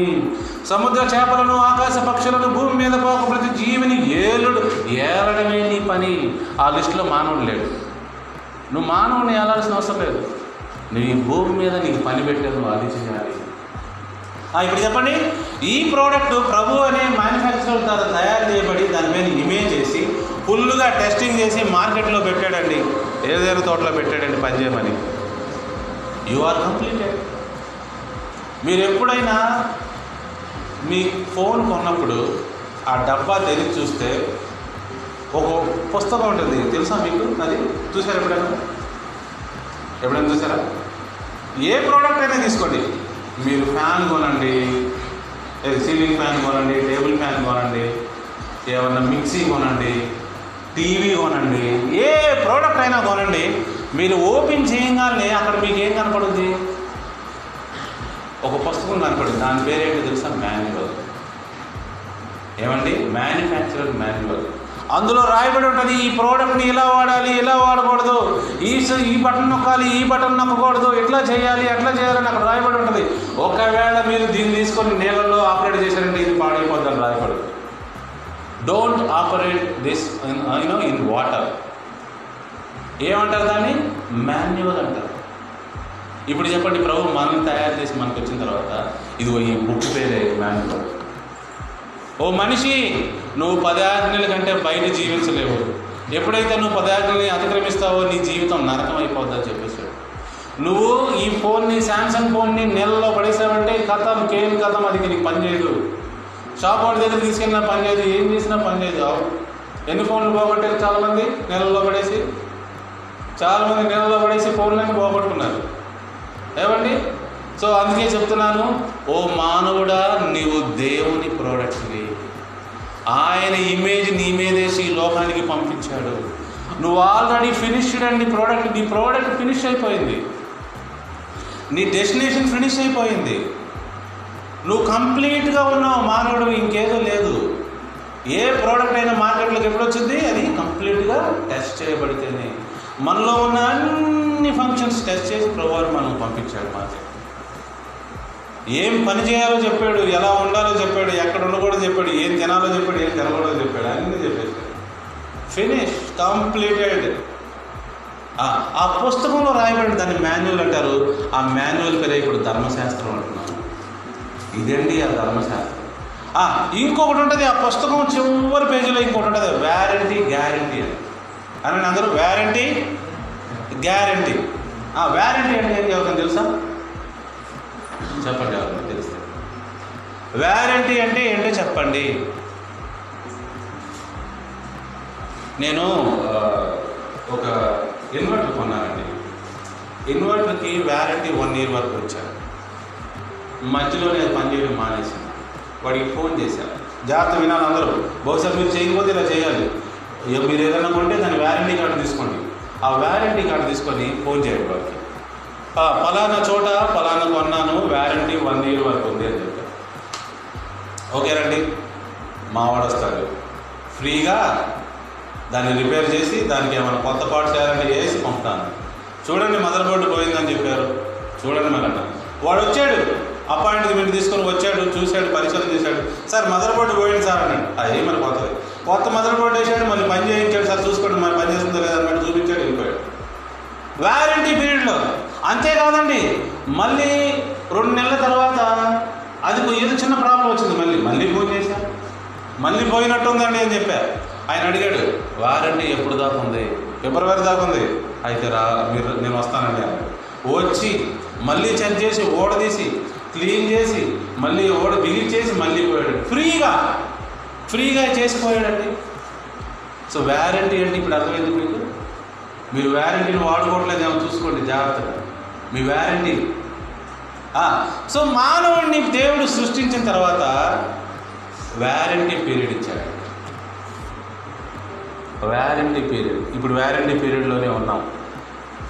సముద్ర చేపలను ఆకాశ పక్షులను భూమి మీద పోక ప్రతి జీవిని ఏలుడు ఏలడమే నీ పని. ఆ లిస్టులో మానవుడు లేడు. నువ్వు మానవుని ఏలాల్సిన అవసరం లేదు. నువ్వు ఈ భూమి మీద నీకు పని పెట్టేది నువ్వు అది చేయాలి ఆ, ఇప్పుడు చెప్పండి. ఈ ప్రోడక్ట్ ప్రభు అనే మ్యానుఫ్యాక్చరర్ ద్వారా తయారు చేయబడి దాని మీద ఇమేజ్ చేసి ఫుల్గా టెస్టింగ్ చేసి మార్కెట్లో పెట్టాడండి. ఏదైనా తోటలో పెట్టాడండి పని చేయమని యు ఆర్ కంప్లీటెడ్ మీరు ఎప్పుడైనా మీ ఫోన్ కొన్నప్పుడు ఆ డబ్బా తెరిచి చూస్తే ఒక పుస్తకం ఉంటుంది. తెలుసా మీకు? అది చూసారా ఎప్పుడైనా? ఎప్పుడైనా చూసారా? ఏ ప్రోడక్ట్ అయినా తీసుకోండి. మీరు ఫ్యాన్ కొనండి సీలింగ్ ఫ్యాన్ కొనండి టేబుల్ ఫ్యాన్ కొనండి ఏమన్నా మిక్సీ కొనండి టీవీ కొనండి. ఏ ప్రోడక్ట్ అయినా కొనండి. మీరు ఓపెన్ చేయగానే అక్కడ మీకు ఏం కనపడుద్ది? ఒక పుస్తకం కనపడింది. దాని పేరేంటి తెలుసా? మాన్యువల్. ఏమండి? Manufacturer manual. అందులో రాయబడి ఉంటుంది ఈ ప్రోడక్ట్ని ఇలా వాడాలి ఇలా వాడకూడదు ఈ ఈ బటన్ నొక్కాలి ఈ బటన్ నొక్కకూడదు ఎట్లా చేయాలి ఎట్లా చేయాలని అక్కడ రాయబడి ఉంటుంది. ఒకవేళ మీరు దీన్ని తీసుకొని నీళ్ళల్లో ఆపరేట్ చేశారంటే ఇది పాడైపోద్దని రాయబడి. Don't operate this you know in water ఏమంటారు దాన్ని? మాన్యువల్ అంటారు. ఇప్పుడు చెప్పండి ప్రభు మనం తయారు చేసి మనకు వచ్చిన తర్వాత ఇదిగో ఈ బుక్ పేరే మాన్యువల్ ఓ మనిషి నువ్వు పదాజ్ఞల కంటే బయట జీవించలేవు. ఎప్పుడైతే నువ్వు పదాజ్ఞల్ని అతిక్రమిస్తావో నీ జీవితం నరకం అయిపోద్దని చెప్పేసాడు నువ్వు ఈ ఫోన్ని శాంసంగ్ ఫోన్ని నెలలో పడేసావంటే కథం కేం కథం అది నీకు పనిచేయదు. షాప్ వాడి దగ్గర తీసుకెళ్ళినా పనిచేయదు ఏం చేసినా పనిచేయదు ఆవు ఎన్ని ఫోన్లు పోగొట్టారు చాలామంది? నెలల్లో పడేసి. చాలామంది నెలల్లో పడేసి ఫోన్లన్నీ పోగొట్టుకున్నారు. ఏమండి? సో అందుకే చెప్తున్నాను ఓ మానవుడా నీవు దేవుని ప్రోడక్ట్వి. ఆయన ఇమేజ్ నీ మీదేసి ఈ లోకానికి పంపించాడు. నువ్వు ఆల్రెడీ ఫినిష్డ్ అండ్ నీ ప్రోడక్ట్ నీ ప్రోడక్ట్ ఫినిష్ అయిపోయింది. నీ డెస్టినేషన్ ఫినిష్ అయిపోయింది. నువ్వు కంప్లీట్గా ఉన్నావు మానవుడు ఇంకేదో లేదు. ఏ ప్రోడక్ట్ అయినా మార్కెట్లోకి ఎప్పుడు వచ్చింది? అది కంప్లీట్గా టెస్ట్ చేయబడితేనే. మనలో ఉన్న అన్ని ఫంక్షన్స్ టెస్ట్ చేసి ప్రభువారు మనం పంపించాడు మాకు ఏం పని చేయాలో చెప్పాడు ఎలా ఉండాలో చెప్పాడు ఎక్కడ ఉండకూడదు చెప్పాడు ఏం తినాలో చెప్పాడు ఏం తినకూడదో చెప్పాడు అన్నీ చెప్పేశాడు ఫినిష్ కంప్లీటెడ్ ఆ పుస్తకంలో రాయబడిన దాన్ని మాన్యువల్ అంటారు. ఆ మాన్యువల్ పేరే ఇప్పుడు ధర్మశాస్త్రం అంటారు. ఇదండి ఆ ధర్మశాస్త్రం? ఇంకొకటి ఉంటుంది ఆ పుస్తకం చివరి పేజీలో ఇంకొకటి ఉంటుంది వ్యారంటీ గ్యారంటీ అని. అని అందరూ వ్యారంటీ గ్యారంటీ. ఆ వ్యారంటీ అంటే ఏంటి ఎవరికైనా తెలుసా? చెప్పండి ఎవరికైనా తెలుస్తే. వ్యారంటీ అంటే ఏంటో చెప్పండి. నేను ఒక ఇన్వర్టర్ కొన్నానండి. ఇన్వర్టర్కి వ్యారంటీ వన్ ఇయర్ వరకు వచ్చాను. మధ్యలో నేను పనిచేయడం మానేసాను వాడికి ఫోన్ చేశాను జాగ్రత్త వినాలి అందరూ. బహుశా మీరు చేయకపోతే ఇలా చేయాలి. ఇక మీరు ఏదైనా కొంటే దాని వ్యారంటీ కార్డు తీసుకోండి. ఆ వ్యారంటీ కార్డు తీసుకొని ఫోన్ చేయండి వాడికి. పలానా చోట పలానా కొన్నాను. వ్యారంటీ వన్ ఇయర్ వరకు ఉంది అని చెప్పారు ఓకేనండి మావాడు వస్తాడు. ఫ్రీగా దాన్ని రిపేర్ చేసి దానికి ఏమైనా కొత్త పార్ట్స్ చేయాలంటే వేసి పంపుతాను. చూడండి మదర్ బోర్డు పోయిందని చెప్పారు. చూడండి మరి వాడు వచ్చాడు. అపాయింట్మెంట్ తీసుకొని వచ్చాడు చూశాడు పరిశీలన చేశాడు. సార్ మదర్ బోర్డు పోయింది సార్ అన్నాడు. అది మరి కొత్తది కొత్త మదర్ బోర్డు వేసాడు మళ్ళీ పని చేయించాడు సార్ చూసుకోండి మరి పని చేస్తుందో లేదా అన్నట్టు చూపించాడు వెళ్ళిపోయాడు. వారంటీ పీరియడ్లో అంతేకాదండి మళ్ళీ రెండు నెలల తర్వాత అది ఏదో చిన్న ప్రాబ్లం వచ్చింది. మళ్ళీ మళ్ళీ ఫోన్ చేశా. మళ్ళీ పోయినట్టుందండి అని చెప్పారు ఆయన అడిగాడు వారంటీ ఎప్పుడు దాకా ఉంది? ఫిబ్రవరి దాకా ఉంది. అయితే రా మీరు నేను వస్తానండి వచ్చి మళ్ళీ చెక్ చేసి ఓడదీసి క్లీన్ చేసి మళ్ళీ ఓడ డిలీట్ చేసి మళ్ళీ పోయాడు. ఫ్రీగా. ఫ్రీగా చేసిపోయాడండి. సో వ్యారంటీ అంటే ఇప్పుడు అర్థమైంది మీకు? మీరు వ్యారంటీని వాడుకోవట్లేదేమో చూసుకోండి జాగ్రత్తగా మీ వ్యారంటీ సో మానవుడిని దేవుడు సృష్టించిన తర్వాత వ్యారంటీ పీరియడ్ ఇచ్చాడు. Warranty period. ఇప్పుడు వ్యారంటీ పీరియడ్లోనే ఉన్నాం.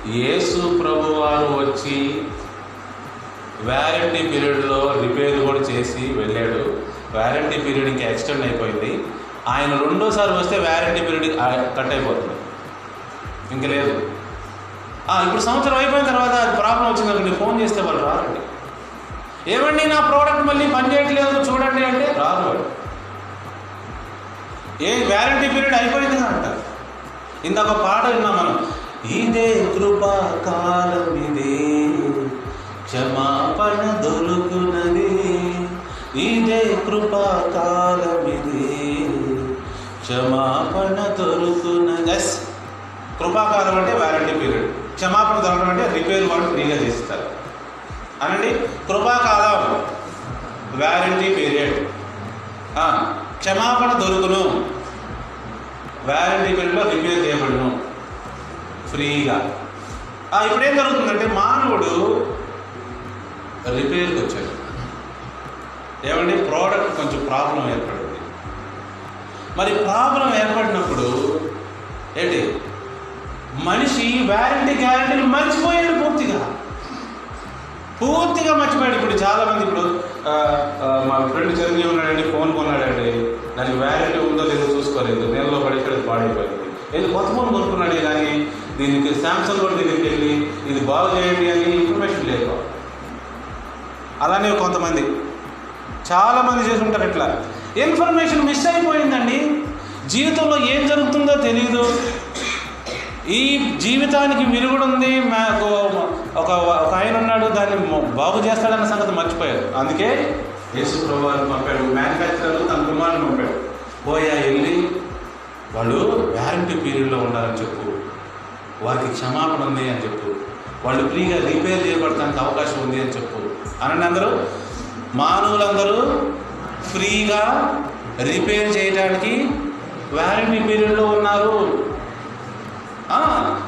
యేసు ప్రభు వారు వచ్చి వ్యారంటీ పీరియడ్లో రిపేర్ కూడా చేసి వెళ్ళాడు. వ్యారంటీ పీరియడ్ ఇంకా ఎక్స్టెండ్ అయిపోయింది. ఆయన రెండోసారి వస్తే వ్యారంటీ పీరియడ్ కట్ అయిపోతుంది. ఇంక లేదు. ఇప్పుడు సంవత్సరం అయిపోయిన తర్వాత అది ప్రాబ్లం అనుకోండి ఫోన్ చేస్తే వాళ్ళు రారండి. ఏమండి నా ప్రోడక్ట్ మళ్ళీ పని చేయట్లేదు చూడండి అంటే రాదు వాడు ఏ వ్యారంటీ పీరియడ్ అయిపోయింది అంట. ఇందాక పాట విన్నాం మనం. ఇదే కృపా కాలం ఇదే. క్షమాపణ దొరుకునది ఇదే కృపాకాలమిది. క్షమాపణ దొరుకున ఎస్ కృపాకాలం అంటే వారంటీ పీరియడ్. క్షమాపణ దొరకడం అంటే రిపేర్ వాళ్ళు ఫ్రీగా చేస్తారు. అనండి కృపాకాలం వారంటీ పీరియడ్. క్షమాపణ దొరుకును. వారంటీ పీరియడ్లో రిపేర్ చేయబడును. ఫ్రీగా. ఇప్పుడేం జరుగుతుందంటే మానవుడు రిపేర్కి వచ్చాడు. ఏమండి? ప్రోడక్ట్ కొంచెం ప్రాబ్లం ఏర్పడింది. మరి ప్రాబ్లం ఏర్పడినప్పుడు ఏంటి? మనిషి వ్యారంటీ గ్యారంటీని మర్చిపోయాడు పూర్తిగా. పూర్తిగా మర్చిపోయాడు. ఇప్పుడు చాలామంది ఇప్పుడు మా ఫ్రెండ్ చదివి ఉన్నాడండి ఫోన్ కొన్నాడండి. దానికి వ్యారంటీ ఉందో లేదో చూసుకోలేదు. నేలలో పడేసాడు పాడైపోయింది. ఏదో కొత్త ఫోన్ కొనుక్కున్నాడు కానీ దీనికి శాంసంగ్ కూడా దగ్గరికి వెళ్ళి ఇది బాగు చేయండి అని ఇన్ఫర్మేషన్ లేదు. అలానే కొంతమంది. చాలామంది చేసి ఉంటారు ఇట్లా. ఇన్ఫర్మేషన్ మిస్ అయిపోయిందండి. జీవితంలో ఏం జరుగుతుందో తెలియదు ఈ జీవితానికి విరుగుడు ఉంది మాకు ఒక ఒక ఆయన ఉన్నాడు దాన్ని బాగు చేస్తాడన్న సంగతి మర్చిపోయారు. అందుకే యేసు ప్రభువారిని పంపాడు. మ్యానుఫ్యాక్చరర్ తన కుమారుని పంపాడు. పోయా వెళ్ళి వాళ్ళు వ్యారంటీ పీరియడ్లో ఉండాలని చెప్పు. వారికి క్షమాపణ ఉంది అని చెప్పు. వాళ్ళు ఫ్రీగా రిపేర్ చేయబడటానికి అవకాశం ఉంది అని చెప్పు. అనండి అందరూ. మానవులందరూ ఫ్రీగా రిపేర్ చేయడానికి వారంటీ పీరియడ్లో ఉన్నారు.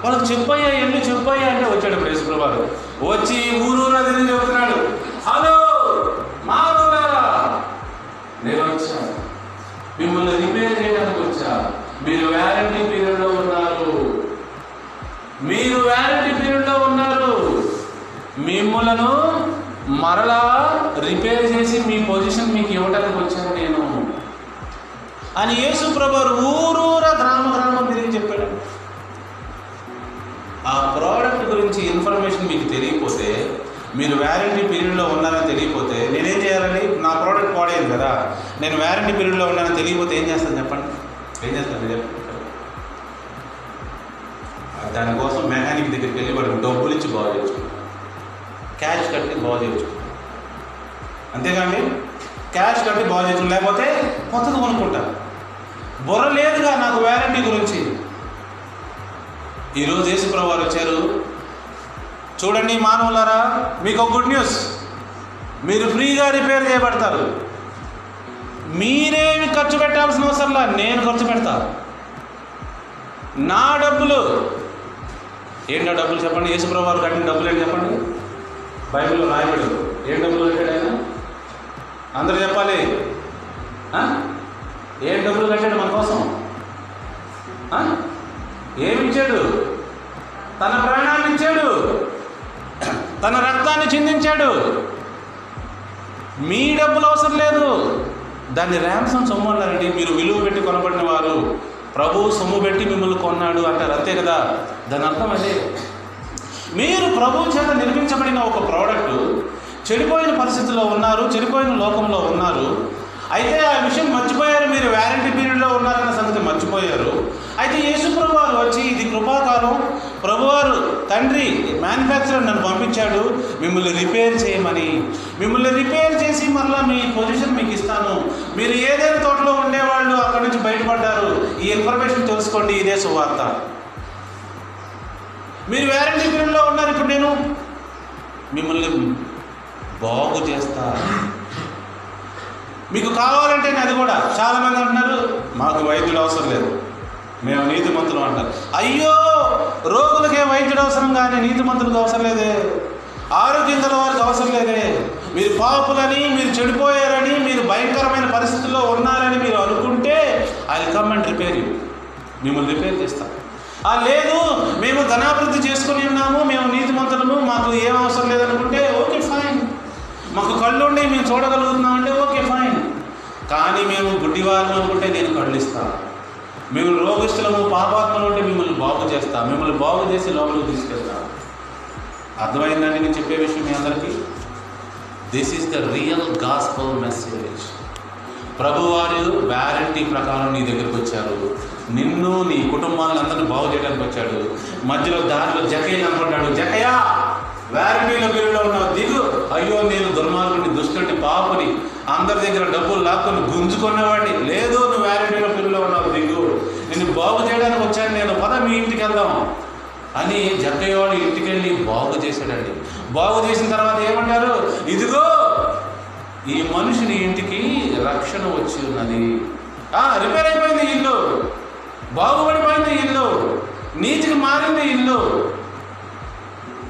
వాళ్ళకి చెప్పయ్యా ఎల్లు చెప్పయ్యా అంటే వచ్చాడు ప్రేసుకుల వారు వచ్చి ఊరూరా తిరిగి చెబుతున్నాడు. హలో మానవులారా నేను వచ్చా. మిమ్మల్ని రిపేర్ చేయడానికి వచ్చా. మీరు వ్యారంటీ పీరియడ్లో ఉన్నారు. మీరు వ్యారంటీ పీరియడ్లో ఉన్నారు. మిమ్మలను మరలా రిపేర్ చేసి మీ పొజిషన్ మీకు ఇవ్వడానికి వచ్చాను నేను. అని యేసు ప్రభు ఊరూరా గ్రామ గ్రామం తిరిగి చెప్పాడు. ఆ ప్రోడక్ట్ గురించి ఇన్ఫర్మేషన్ మీకు తెలియకపోతే మీరు వ్యారంటీ పీరియడ్లో ఉన్నారని తెలియకపోతే నేనేం చేయాలండి? నా ప్రోడక్ట్ పాడేది కదా. నేను వ్యారంటీ పీరియడ్లో ఉన్నానని తెలియకపోతే ఏం చేస్తాను చెప్పండి? ఏం చేస్తాను చెప్పండి? దానికోసం మెకానిక్ దగ్గరికి వెళ్ళి వాడికి డబ్బులు ఇచ్చి బాగు చేసుకుంటాం క్యాష్ కట్టి బాగు చేయొచ్చు. అంతేగాని క్యాష్ కట్టి బాగు చేయొచ్చు. లేకపోతే కొత్తది కొనుక్కుంటారు బుర్ర లేదుగా నాకు వ్యారంటీ గురించి. ఈరోజు యేసుప్రభు వారు వచ్చారు. చూడండి మానవులారా మీకు ఒక గుడ్ న్యూస్. మీరు ఫ్రీగా రిపేర్ చేయబడతారు. మీరేమి ఖర్చు పెట్టాల్సిన అవసరంలా నేను ఖర్చు పెడతా. నా డబ్బులు. ఏంటో డబ్బులు చెప్పండి? యేసుప్రభు వారు కట్టిన డబ్బులు ఏంటి చెప్పండి? బైబిల్లో రాయబడి ఉంది. ఏం డబ్బులు కట్టాడు ఆయన? అందరూ చెప్పాలి. ఏం డబ్బులు కట్టాడు మన కోసం? ఏమిచ్చాడు? ఏమి ఇచ్చాడు తన ప్రాణాన్ని ఇచ్చాడు. తన రక్తాన్ని చిందించాడు. మీ డబ్బులు అవసరం లేదు. దాన్ని ర్యాంసం సొమ్ము అన్నారండి మీరు విలువ పెట్టి కొనబడిన వారు. ప్రభు సొమ్ము పెట్టి మిమ్మల్ని కొన్నాడు అంటారు. అంతే కదా? దాని అర్థం అదే. మీరు ప్రభు చేత నిర్మించబడిన ఒక ప్రోడక్ట్ చెడిపోయిన పరిస్థితిలో ఉన్నారు చెడిపోయిన లోకంలో ఉన్నారు. అయితే ఆ విషయం మర్చిపోయారు మీరు వ్యారంటీ పీరియడ్లో ఉన్నారన్న సంగతి మర్చిపోయారు. అయితే యేసు ప్రభువారు వచ్చి ఇది కృపాకాలం ప్రభువారు తండ్రి మ్యానుఫ్యాక్చరర్ నన్ను పంపించాడు. మిమ్మల్ని రిపేర్ చేయమని. మిమ్మల్ని రిపేర్ చేసి మరలా మీ పొజిషన్ మీకు ఇస్తాను. మీరు ఏదైనా తోటలో ఉండేవాళ్ళు అక్కడి నుంచి బయటపడ్డారు? ఈ ఇన్ఫర్మేషన్ తెలుసుకోండి ఇదే సువార్త. మీరు వ్యారంటీ పీరియడ్లో ఉన్నారు. ఇప్పుడు నేను మిమ్మల్ని బాగు చేస్తా. మీకు కావాలంటే అది కూడా. చాలామంది అంటున్నారు మాకు వైద్యుడు అవసరం లేదు. మేము నీతి మంత్రులు అంటారు. అయ్యో రోగులకే వైద్యుడు అవసరం కానీ నీతి మంత్రులకు అవసరం లేదే. ఆరోగ్యం గల వారికి అవసరం లేదే. మీరు పాపులని మీరు చెడిపోయారని మీరు భయంకరమైన పరిస్థితుల్లో ఉన్నారని మీరు అనుకుంటే I come and repair you మిమ్మల్ని రిపేర్ చేస్తాను ఆ లేదు మేము ధనాభివృద్ధి చేసుకుని ఉన్నాము మేము నీతిమంతులము మాకు ఏం అవసరం లేదనుకుంటే ఓకే ఫైన్. మాకు కళ్ళు ఉండి మేము చూడగలుగుతున్నాం అంటే ఓకే ఫైన్. కానీ మేము గుడ్డివారం అనుకుంటే నేను కళ్ళు ఇస్తాను మేము రోగిస్తులము పాపాత్మలు ఉంటే మిమ్మల్ని బాగు చేస్తా. మిమ్మల్ని బాగు చేసి లోపలికి తీసుకెళ్తా. అర్థమైందండి నేను చెప్పే విషయం మీ అందరికీ? This is the real gospel message ప్రభువారు వ్యారంటీ ప్రకారం నీ దగ్గరికి వచ్చారు. నిన్ను నీ కుటుంబాన్ని అందరూ బాగు చేయడానికి వచ్చాడు. మధ్యలో దారిలో జకయ్య అనుకుంటాడు జకయా వేరపీలో బిల్లులో ఉన్నావు దిగు. అయ్యో నేను దుర్మార్గుని దుష్టుని పాపని అందరి దగ్గర డబ్బులు లాక్కొని గుంజుకున్నవాడిని. లేదు నువ్వు వేరపీలో బిల్లులో ఉన్నావు దిగు. నిన్ను బాగు చేయడానికి వచ్చాను నేను. పద మీ ఇంటికి వెళ్దాం. అని జక్కయ్యవాడు ఇంటికి వెళ్ళి బాగు చేశాడండి. బాగు చేసిన తర్వాత ఏమంటారు? ఇదిగో ఈ మనిషిని ఇంటికి రక్షణ వచ్చి ఉన్నది. రిపేర్ అయిపోయింది ఇల్లు. బాగుపడిపోయింది ఇల్లు నీతికి మారింది ఇల్లు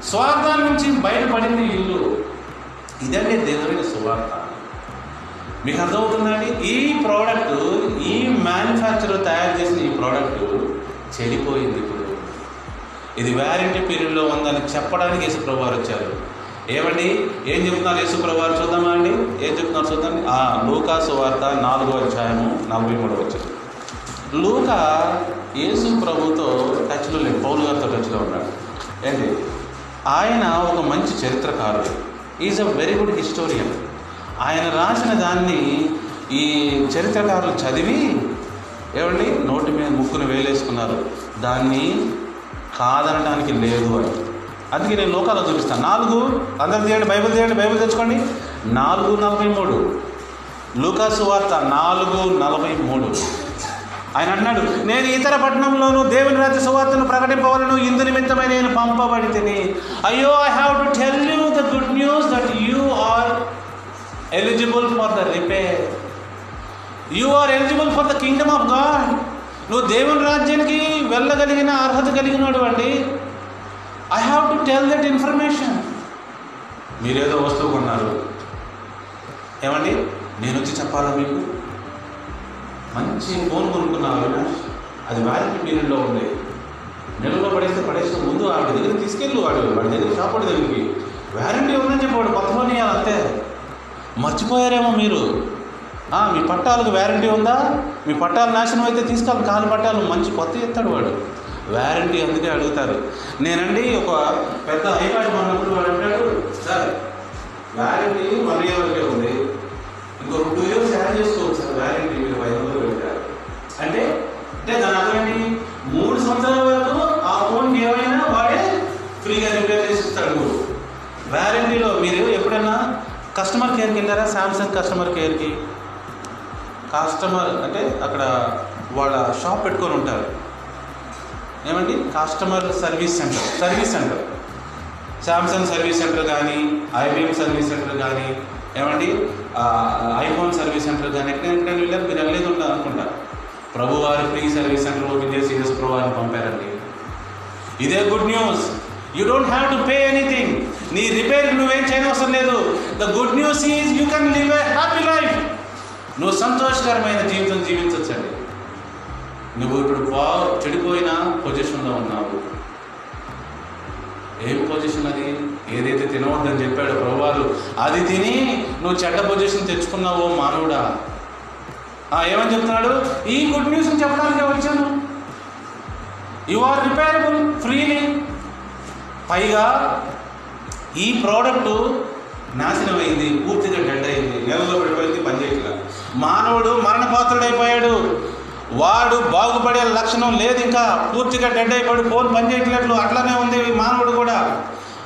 స్వార్థాల నుంచి బయటపడింది ఇల్లు. ఇదండి దేవుని సువార్త. మీకు అర్థమవుతుందండి? ఈ ప్రోడక్ట్ ఈ మ్యానుఫ్యాక్చరర్ తయారు చేసిన ఈ ప్రోడక్ట్ చెడిపోయింది ఇప్పుడు. ఇది వ్యారంటీ పీరియడ్లో ఉందని చెప్పడానికి యేసుప్రభు వారు వచ్చారు. ఏమండి? ఏం చెప్తున్నారు యేసుప్రభు వారు చూద్దామా అండి? ఏం చెప్తున్నారు చూద్దాం? ఆ లూకా సువార్త నాలుగో అధ్యాయము నలభై మూడో వచ్చారు లూక యేసు ప్రభుతో టచ్లో లేదు పౌలు గారితో టచ్లో ఉన్నాడు. ఏంటి? ఆయన ఒక మంచి చరిత్రకారుడు. Is a very good historian ఆయన రాసిన దాన్ని ఈ చరిత్రకారులు చదివి ఏమండి? నోటి మీద ముక్కును వేలేసుకున్నారు. దాన్ని కాదనడానికి లేదు అని. అందుకే నేను లోకాలు చూపిస్తాను. నాలుగు అందరు తీయండి బైబిల్ తీయండి బైబిల్ తెచ్చుకోండి నాలుగు నలభై మూడు. లూకాసు వార్త నాలుగు నలభై మూడు. ఆయన అన్నాడు నేను ఇతర పట్టణంలోనూ దేవుని రాజ్య సువార్తను ప్రకటింపవలను ఇందు నిమిత్తమై నేను పంపబడి తిని అయ్యో I have to tell you the good news that you are eligible for the repair you are eligible for the kingdom of God నువ్వు దేవుని రాజ్యానికి వెళ్ళగలిగిన అర్హత కలిగినాడు అండి. I have to tell that information మీరేదో వస్తువు కొన్నారు. ఏమండి? నేను వచ్చి చెప్పాలా మీకు? మంచి ఫోన్ కొనుక్కున్నా అది వ్యాలిటీ పీరియడ్లో ఉంది. నెలలో పడేస్తే పడేసిన ముందు ఆవిడ దగ్గర తీసుకెళ్ళు వాడు. వాడి దగ్గర షాప్ వాడి దగ్గరికి వ్యారంటీ ఉందని చెప్పి వాడు కొత్త ఫోన్ ఇవ్వాలి అంతే. మర్చిపోయారేమో మీరు? మీ పట్టాలకు వ్యారంటీ ఉందా? మీ పట్టాలు నాశనం అయితే తీసుకోవాలి కాలు పట్టాలు మంచి కొత్త ఇస్తాడు వాడు. వ్యారంటీ అందుకే అడుగుతారు. నేనండి ఒక పెద్ద ఐపాడ్ కొన్నప్పుడు వాడు అంటాడు సార్ వ్యారంటీ వన్ ఇయర్ వరకే ఉంది. ఇంకో టూ ఇయర్స్ యాడ్ చేసుకోవచ్చు సార్ వ్యారంటీ మీరు ఐదు అంటే అంటే దాని అర్థం ఏంటి? మూడు సంవత్సరాల వరకు ఆ ఫోన్ ఏమైనా వాడే ఫ్రీగా రిపేర్ చేసి ఇస్తాడు వ్యారంటీలో మీరు ఎప్పుడైనా కస్టమర్ కేర్కి వెళ్ళారా? శాంసంగ్ కస్టమర్ కేర్కి కస్టమర్ అంటే అక్కడ వాళ్ళ షాప్ పెట్టుకొని ఉంటారు. ఏమండి? Customer service centre service centre Samsung service centre కానీ ఐబిఎం సర్వీస్ సెంటర్ కానీ ఏమండి? ఐఫోన్ సర్వీస్ సెంటర్ కానీ ఎక్కడైనా ఎక్కడ వెళ్ళారు మీరు వెళ్ళేది ఉంటారు అనుకుంటా ప్రభు వారి ఫ్రీ సర్వీస్ సెంటర్ విజయసి చేసి ప్రభు వారిని పంపారండి. ఇదే good news. You don't have to pay anything నీ రిపేర్ నువ్వేం చేయనవసరం లేదు. The good news is you can live a happy life నువ్వు సంతోషకరమైన జీవితం జీవించవచ్చండి నువ్వు ఇప్పుడు బా చెడిపోయిన పొజిషన్లో ఉన్నావు. ఏం పొజిషన్ అది? ఏదైతే తినవద్దని చెప్పాడు ప్రభువారు అది తిని నువ్వు చెడ్డ పొజిషన్ తెచ్చుకున్నావో మానవుడా? ఏమని చెప్తున్నాడు? ఈ గుడ్ న్యూస్ని చెప్పడానికి వచ్చాను. యు ఆర్ రిపేరబుల్ ఫ్రీలీ పైగా ఈ ప్రోడక్ట్ నాశనం అయింది పూర్తిగా డెడ్ అయింది నెలలో పడిపోయింది పనిచేయట్లా మానవుడు మరణపాత్రుడైపోయాడు. వాడు బాగుపడే లక్షణం లేదు ఇంకా పూర్తిగా డెడ్ అయిపోయాడు ఫోన్ పనిచేయట్లేదు అట్లానే ఉంది మానవుడు కూడా.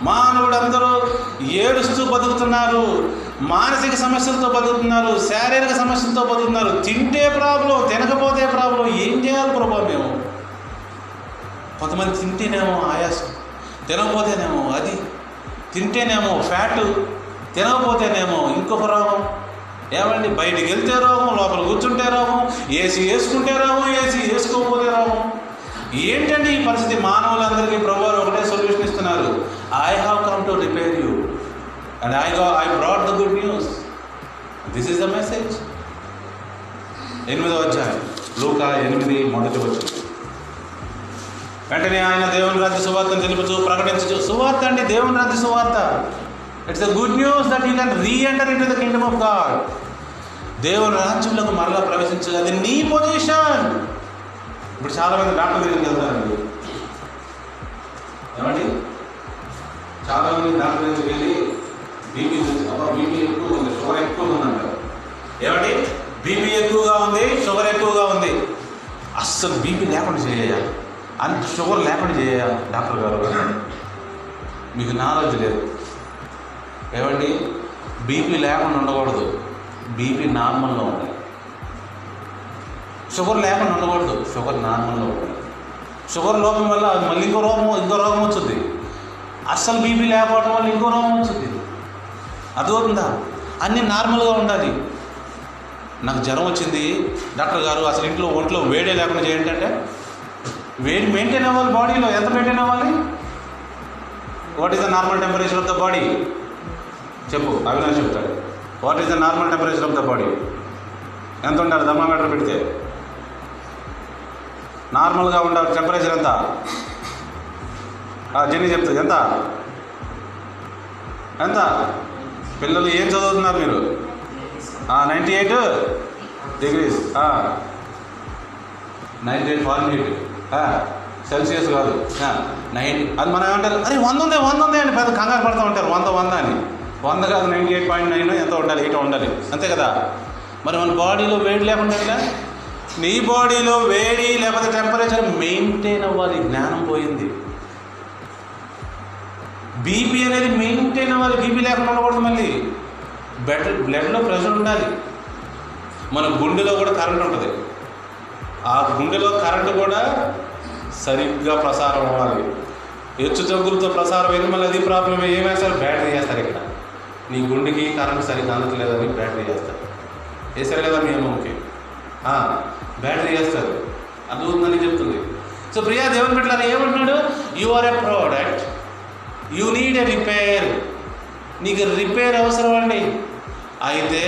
మానవుడు అందరూ ఏడుస్తూ బతుకుతున్నారు. మానసిక సమస్యలతో బతుకుతున్నారు. శారీరక సమస్యలతో బతుకుతున్నారు. తింటే ప్రాబ్లం తినకపోతే ప్రాబ్లం ఏం చేయాలి ప్రభావం మేము? కొంతమంది తింటేనేమో ఆయాసం తినకపోతేనేమో అది తింటేనేమో ఫ్యాట్ తినకపోతేనేమో ఇంకొక రోగం. ఏమండి? బయటికి వెళ్తే రోగం లోపల కూర్చుంటే రోగం ఏసీ వేసుకుంటే రోగం ఏసీ వేసుకోకపోతే రోగం. ఏంటండి ఈ పరిస్థితి? మానవులందరికీ ప్రభువారు ఒకటే సొల్యూషన్ ఇస్తున్నారు. I have come to repair you and I go I brought the good news this is the message ఎనిమిదో అధ్యాయం. లూకా ఎనిమిది మొదటి వచ్చింది వెంటనే ఆయన దేవుని రాజ్య సువార్తను తెలుపుచు ప్రకటించు సువార్త అండి దేవుని రాజ్య సువార్త. It's the good news that you can reenter into the kingdom of God దేవుని రాజ్యంలోకి మరలా ప్రవేశించదు అది నీ పొజిషన్. ఇప్పుడు చాలా మంది డాక్టర్ దగ్గరికి వెళ్తారండి ఏమండి? చాలా మంది డాక్టర్ దగ్గరికి వెళ్ళి బీపీ అబ్బా బీపీ ఎక్కువ ఉంది షుగర్ ఎక్కువ ఉంది అంటారు ఏమండి? బీపీ ఎక్కువగా ఉంది షుగర్ ఎక్కువగా ఉంది. అస్సలు బీపీ లేకుండా చేయాలి అంత షుగర్ లేకుండా చేయాలి డాక్టర్ గారు. మీకు నాలెడ్జ్ లేదు. ఏమండి? బీపీ లేకుండా ఉండకూడదు. బీపీ నార్మల్లో ఉండాలి. షుగర్ లేకుండా ఉండకూడదు. షుగర్ నార్మల్లో ఉండాలి. షుగర్ లోపం వల్ల మళ్ళీ ఇంకో రోగం ఇంకో రోగం వచ్చింది అస్సలు బీపీ లేకపోవడం వల్ల ఇంకో రోగం వచ్చింది అర్థమవుతుందా? అన్నీ నార్మల్గా ఉండాలి. నాకు జ్వరం వచ్చింది. డాక్టర్ గారు అసలు ఇంట్లో ఒంట్లో వేడే లేకుండా చేయండి అంటే వేడి మెయింటైన్ అవ్వాలి బాడీలో. ఎంత మెయింటైన్ అవ్వాలి? What is the normal temperature of the body? చెప్పు. అవినాష్ చెప్తాడు. What is the normal temperature of the body? ఎంత ఉండాలి? థర్మామీటర్ పెడితే. నార్మల్గా ఉండాలి. టెంపరేచర్ ఎంత? జెన్నీ చెప్తుంది ఎంత? ఎంత? పిల్లలు ఏం చదువుతున్నారు మీరు? Ninety eight? Degrees ninety eight Fahrenheit Celsius కాదు నైన్ అది మనం ఏమంటారు? అరే వంద ఉంది వంద ఉంది అని పెద్ద కంగారు పడుతూ ఉంటారు వంద వంద అని. వంద కాదు నైంటీ ఎయిట్ పాయింట్ నైన్ ఎంత ఉండాలి? ఎయిట్ ఉండాలి అంతే కదా? మరి మన బాడీలో వేడి లేకుండా నీ బాడీలో వేడి లేకపోతే టెంపరేచర్ మెయింటైన్ అవ్వాలి జ్ఞానం పోయింది. బీపీ అనేది మెయింటైన్ అవ్వాలి బీపీ లేకుండా ఉండకూడదు మళ్ళీ బ్లడ్ బ్లడ్లో ప్రెషర్ ఉండాలి. మన గుండెలో కూడా కరెంట్ ఉంటుంది. ఆ గుండెలో కరెంటు కూడా సరిగ్గా ప్రసారం అవ్వాలి. హెచ్చు తగ్గులతో ప్రసారం అయితే మళ్ళీ అది ప్రాబ్లం ఏమేస్తారు బ్యాటరీ చేస్తారు? ఇక్కడ. నీ గుండెకి కరెంట్ సరిగ్గా అందట్లేదని బ్యాటరీ చేస్తారు. వేసారు కదా మీ అమ్మకి బ్యాటరీ చేస్తారు. ఉందని చెప్తుంది. సో ప్రియా దేవుని పెట్టారు ఏమంటున్నాడు? You are a product you need a repair నీకు రిపేర్ అవసరం అండి అయితే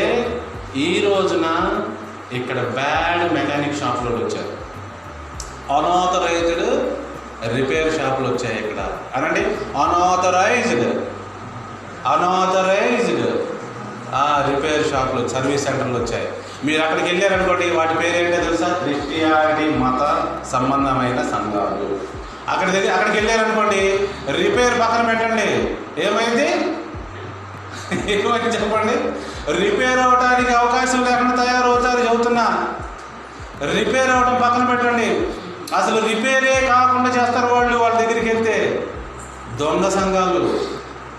ఈ రోజున ఇక్కడ బ్యాడ్ మెకానిక్ షాప్లో వచ్చారు. అనాథరైజ్డ్ రిపేర్ షాపులు వచ్చాయి ఇక్కడ. అనండి? అనాథరైజ్డ్ అనాథరైజ్డ్ రిపేర్ షాపులు సర్వీస్ సెంటర్లు వచ్చాయి. మీరు అక్కడికి వెళ్ళారనుకోండి వాటి పేరు ఏంటో తెలుసా క్రిస్టియానిటీ మత సంబంధమైన సంఘాలు. అక్కడ దగ్గర అక్కడికి వెళ్ళారనుకోండి రిపేర్ పక్కన పెట్టండి. ఏమైంది? ఏమైంది చెప్పండి? రిపేర్ అవడానికి అవకాశం లేకుండా తయారవుతారు చెబుతున్నా. రిపేర్ అవ్వడం పక్కన పెట్టండి. అసలు రిపేరే కాకుండా చేస్తారు వాళ్ళు వాళ్ళ దగ్గరికి వెళ్తే. దొంగ సంఘాలు.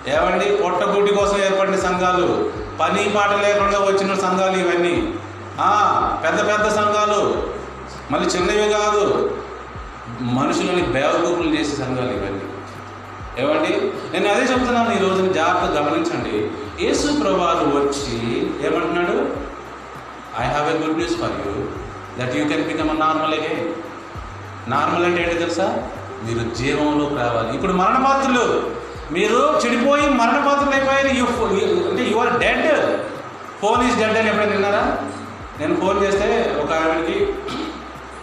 ఏమండి? పొట్టగుడ్డి కోసం ఏర్పడిన సంఘాలు. పని పాట లేకుండా వచ్చిన సంఘాలు ఇవన్నీ. పెద్ద పెద్ద సంఘాలు. మళ్ళీ చిన్నవి కాదు. మనుషులని బేవకూపులు చేసే సంఘాలు ఇవన్నీ. ఏమండి? నేను అదే చెప్తున్నాను ఈ రోజున జాగ్రత్త గమనించండి. యేసు ప్రభాలు వచ్చి ఏమంటున్నాడు? I have a good news for you that you can become normal again normal అంటే ఏంటి తెలుసా? మీరు జీవంలోకి రావాలి. ఇప్పుడు మరణపాత్రులు మీరు చెడిపోయి మరణపాత్రులు అయిపోయారు యూ అంటే you are dead phone is dead అని ఎప్పుడైనా విన్నారా? నేను ఫోన్ చేస్తే ఒక ఆవిడకి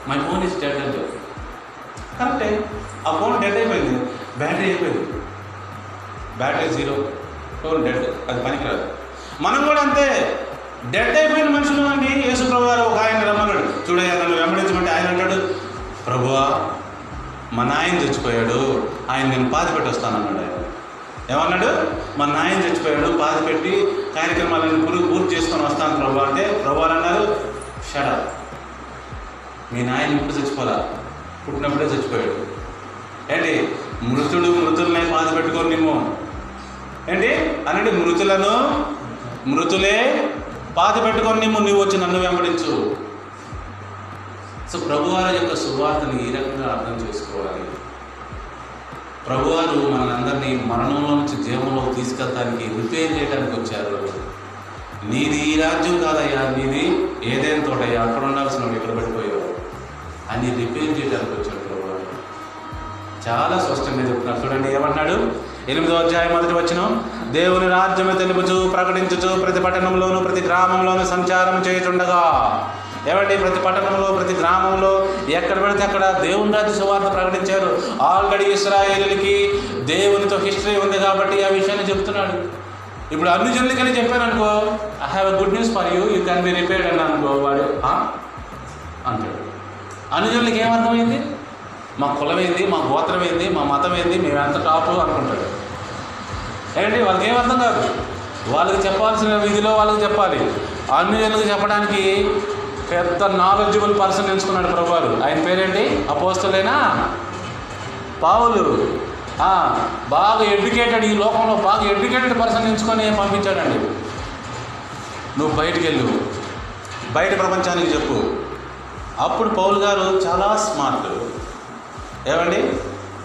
మై ఫోన్ ఈజ్ డెడ్ అని చెప్పి కరెక్టే. ఆ ఫోన్ డెడ్ అయిపోయింది. బ్యాటరీ అయిపోయింది. Battery zero. Phone dead. అది పనికిరాదు. మనం కూడా అంతే. డెడ్ అయిపోయిన మనుషులు అండి యేసుప్రభు గారు ఒక ఆయన రమ్మన్నాడు. చూడయ్యా నన్ను వెంబడించమంటే ఆయన అంటాడు ప్రభువా మా నాయన చచ్చిపోయాడు. ఆయన నేను పాతి పెట్టొస్తానన్నాడు ఆయన. ఏమన్నాడు? మా నాయన చచ్చిపోయాడు. పాతి పెట్టి కార్యక్రమాలను పురుగు పూర్తి చేసుకొని వస్తాను ప్రభు. అంటే ప్రభు అన్నారు. షడ మీ నాయన ఇప్పుడు చచ్చిపోలా? పుట్టినప్పుడే చచ్చిపోయాడు. ఏంటి? మృతుడు మృతులనే బాధ పెట్టుకొని నిమ్ము ఏంటి? అనండి మృతులను మృతులే బాధ పెట్టుకొని నిమ్ము నువ్వు వచ్చి నన్ను వెంబడించు. సో ప్రభువారి యొక్క సువార్తని ఈ రకంగా అర్థం చేసుకోవాలి. ప్రభువారు మనందరినీ మరణంలో నుంచి జీవంలో తీసుకెళ్ళడానికి రిపేర్ చేయడానికి వచ్చారు. నీది ఈ రాజ్యం కాదయ్యా నీది ఏదైనా తోటయ్యా అక్కడ ఉండాల్సిన ఇక్కడ పడిపోయావు అని రిపేర్ చేయడానికి వచ్చాడు ప్రభు. చాలా స్పష్టంగా చెప్తున్నారు. చూడండి ఏమన్నాడు ఎనిమిదో అధ్యాయం మొదటి వచ్చిన దేవుని రాజ్యము తెలుపుచు ప్రకటించుచు ప్రతి పట్టణంలోను ప్రతి గ్రామంలోను సంచారం చేయుచుండగా. ఏమండి? ప్రతి పట్టణంలో ప్రతి గ్రామంలో ఎక్కడ పడితే అక్కడ దేవుని రాజ్య సువార్త ప్రకటించారు. ఆల్రెడీ ఇస్రాయేలులకి దేవునితో హిస్టరీ ఉంది కాబట్టి ఆ విషయాన్ని చెప్తున్నాడు. ఇప్పుడు అన్ని జనులకని చెప్పాను అనుకో I have a good news for you you can be repaired అని అనుకో వాడు అంటాడు. అనుజులకి ఏమర్థమైంది? మా కులం ఏంది మా గోత్రం ఏంది మా మతం ఏంది మేము ఎంత టాప్ అనుకుంటాడు. ఏంటి? వాళ్ళకి ఏమర్థం అర్థం కాదు. వాళ్ళకి చెప్పాల్సిన విధిలో వాళ్ళకి చెప్పాలి. అనుజులకు చెప్పడానికి పెద్ద నాలెడ్జబుల్ పర్సన్ ఎంచుకున్నాడు ప్రభువారు. ఆయన పేరేంటి? అపోస్తులేనా? పావులు. బాగా ఎడ్యుకేటెడ్ ఈ లోకంలో బాగా ఎడ్యుకేటెడ్ పర్సన్ ఎంచుకొని పంపించాడండి. నువ్వు బయటికి వెళ్ళు బయట ప్రపంచానికి చెప్పు. అప్పుడు పౌల్ గారు చాలా స్మార్ట్. ఏమండి?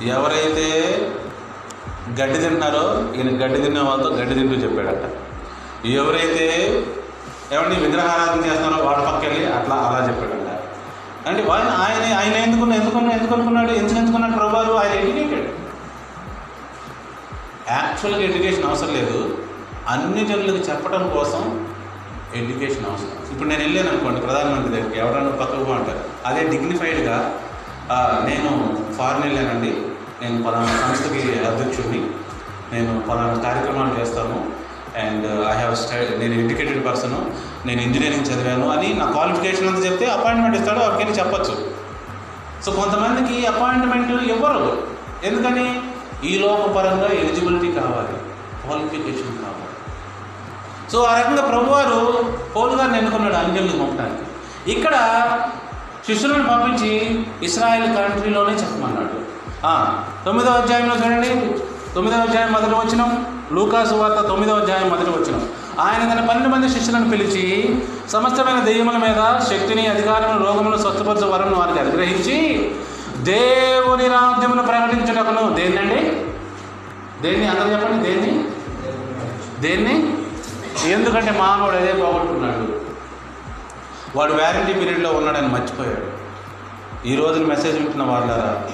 ఎవరైతే గడ్డి తింటున్నారో ఈయన గడ్డి తిన్న వాళ్ళతో గడ్డి తింటూ చెప్పాడట. ఎవరైతే ఏమండి విగ్రహారాధన చేస్తున్నారో వాడి పక్క వెళ్ళి అట్లా అలా చెప్పాడట. అంటే ఆయన ఆయన ఆయన ఎందుకున్నా ఎందుకున్నా ఎందుకు అనుకున్నాడు ఎందుకు ఎందుకున్నాడు ప్రభావం ఆయన ఎడ్యుకేటెడ్. యాక్చువల్గా ఎడ్యుకేషన్ అవసరం లేదు. అన్ని జనులకు చెప్పడం కోసం ఎడ్యుకేషన్ అవసరం. ఇప్పుడు నేను వెళ్ళాను అనుకోండి ప్రధానమంత్రి దగ్గరికి ఎవరైనా పక్కకు పో అంటారు. అదే డిగ్నిఫైడ్గా నేను ఫారెన్ వెళ్ళానండి. నేను పలానా సంస్థకి అధ్యక్షుడిని. నేను పలానా కార్యక్రమాలు చేస్తాను. అండ్ ఐ హ్యావ్ స్టడీ నేను ఎడ్యుకేటెడ్ పర్సన్ నేను ఇంజనీరింగ్ చదివాను అని నా క్వాలిఫికేషన్ అంతా చెప్తే అపాయింట్మెంట్ ఇస్తాడు వాడికి చెప్పచ్చు. సో కొంతమందికి అపాయింట్మెంట్ ఇవ్వరు. ఎందుకని? ఈ లోకపరంగా ఎలిజిబిలిటీ కావాలి క్వాలిఫికేషన్ కావాలి. సో ఆ రకంగా ప్రభువారు పౌలు గారిని ఎన్నుకున్నాడు అంజల్ని పంపడానికి. ఇక్కడ శిష్యులను పంపించి ఇస్రాయెల్ కంట్రీలోనే చెప్పమన్నాడు. తొమ్మిదో తొమ్మిదవ అధ్యాయంలో చూడండి. తొమ్మిదవ అధ్యాయం మొదటి వచ్చిన లూకాసు వార్త తొమ్మిదవ అధ్యాయం మొదటి వచ్చిన ఆయన తన పన్నెండు మంది శిష్యులను పిలిచి సమస్తమైన దెయ్యముల మీద శక్తిని అధికారమును రోగమును స్వస్థపరచ వరం వారికి అనుగ్రహించి దేవుని రాజ్యమును ప్రకటించుటకును. దేన్నండి? దేన్ని? అందరూ చెప్పండి దేన్ని? దేన్ని? ఎందుకంటే మానవుడు అదే పోగొట్టుకున్నాడు. వాడు వ్యారంటీ పీరియడ్లో ఉన్నాడని మర్చిపోయాడు. ఈ రోజున మెసేజ్ వింటున్న వాళ్ళారా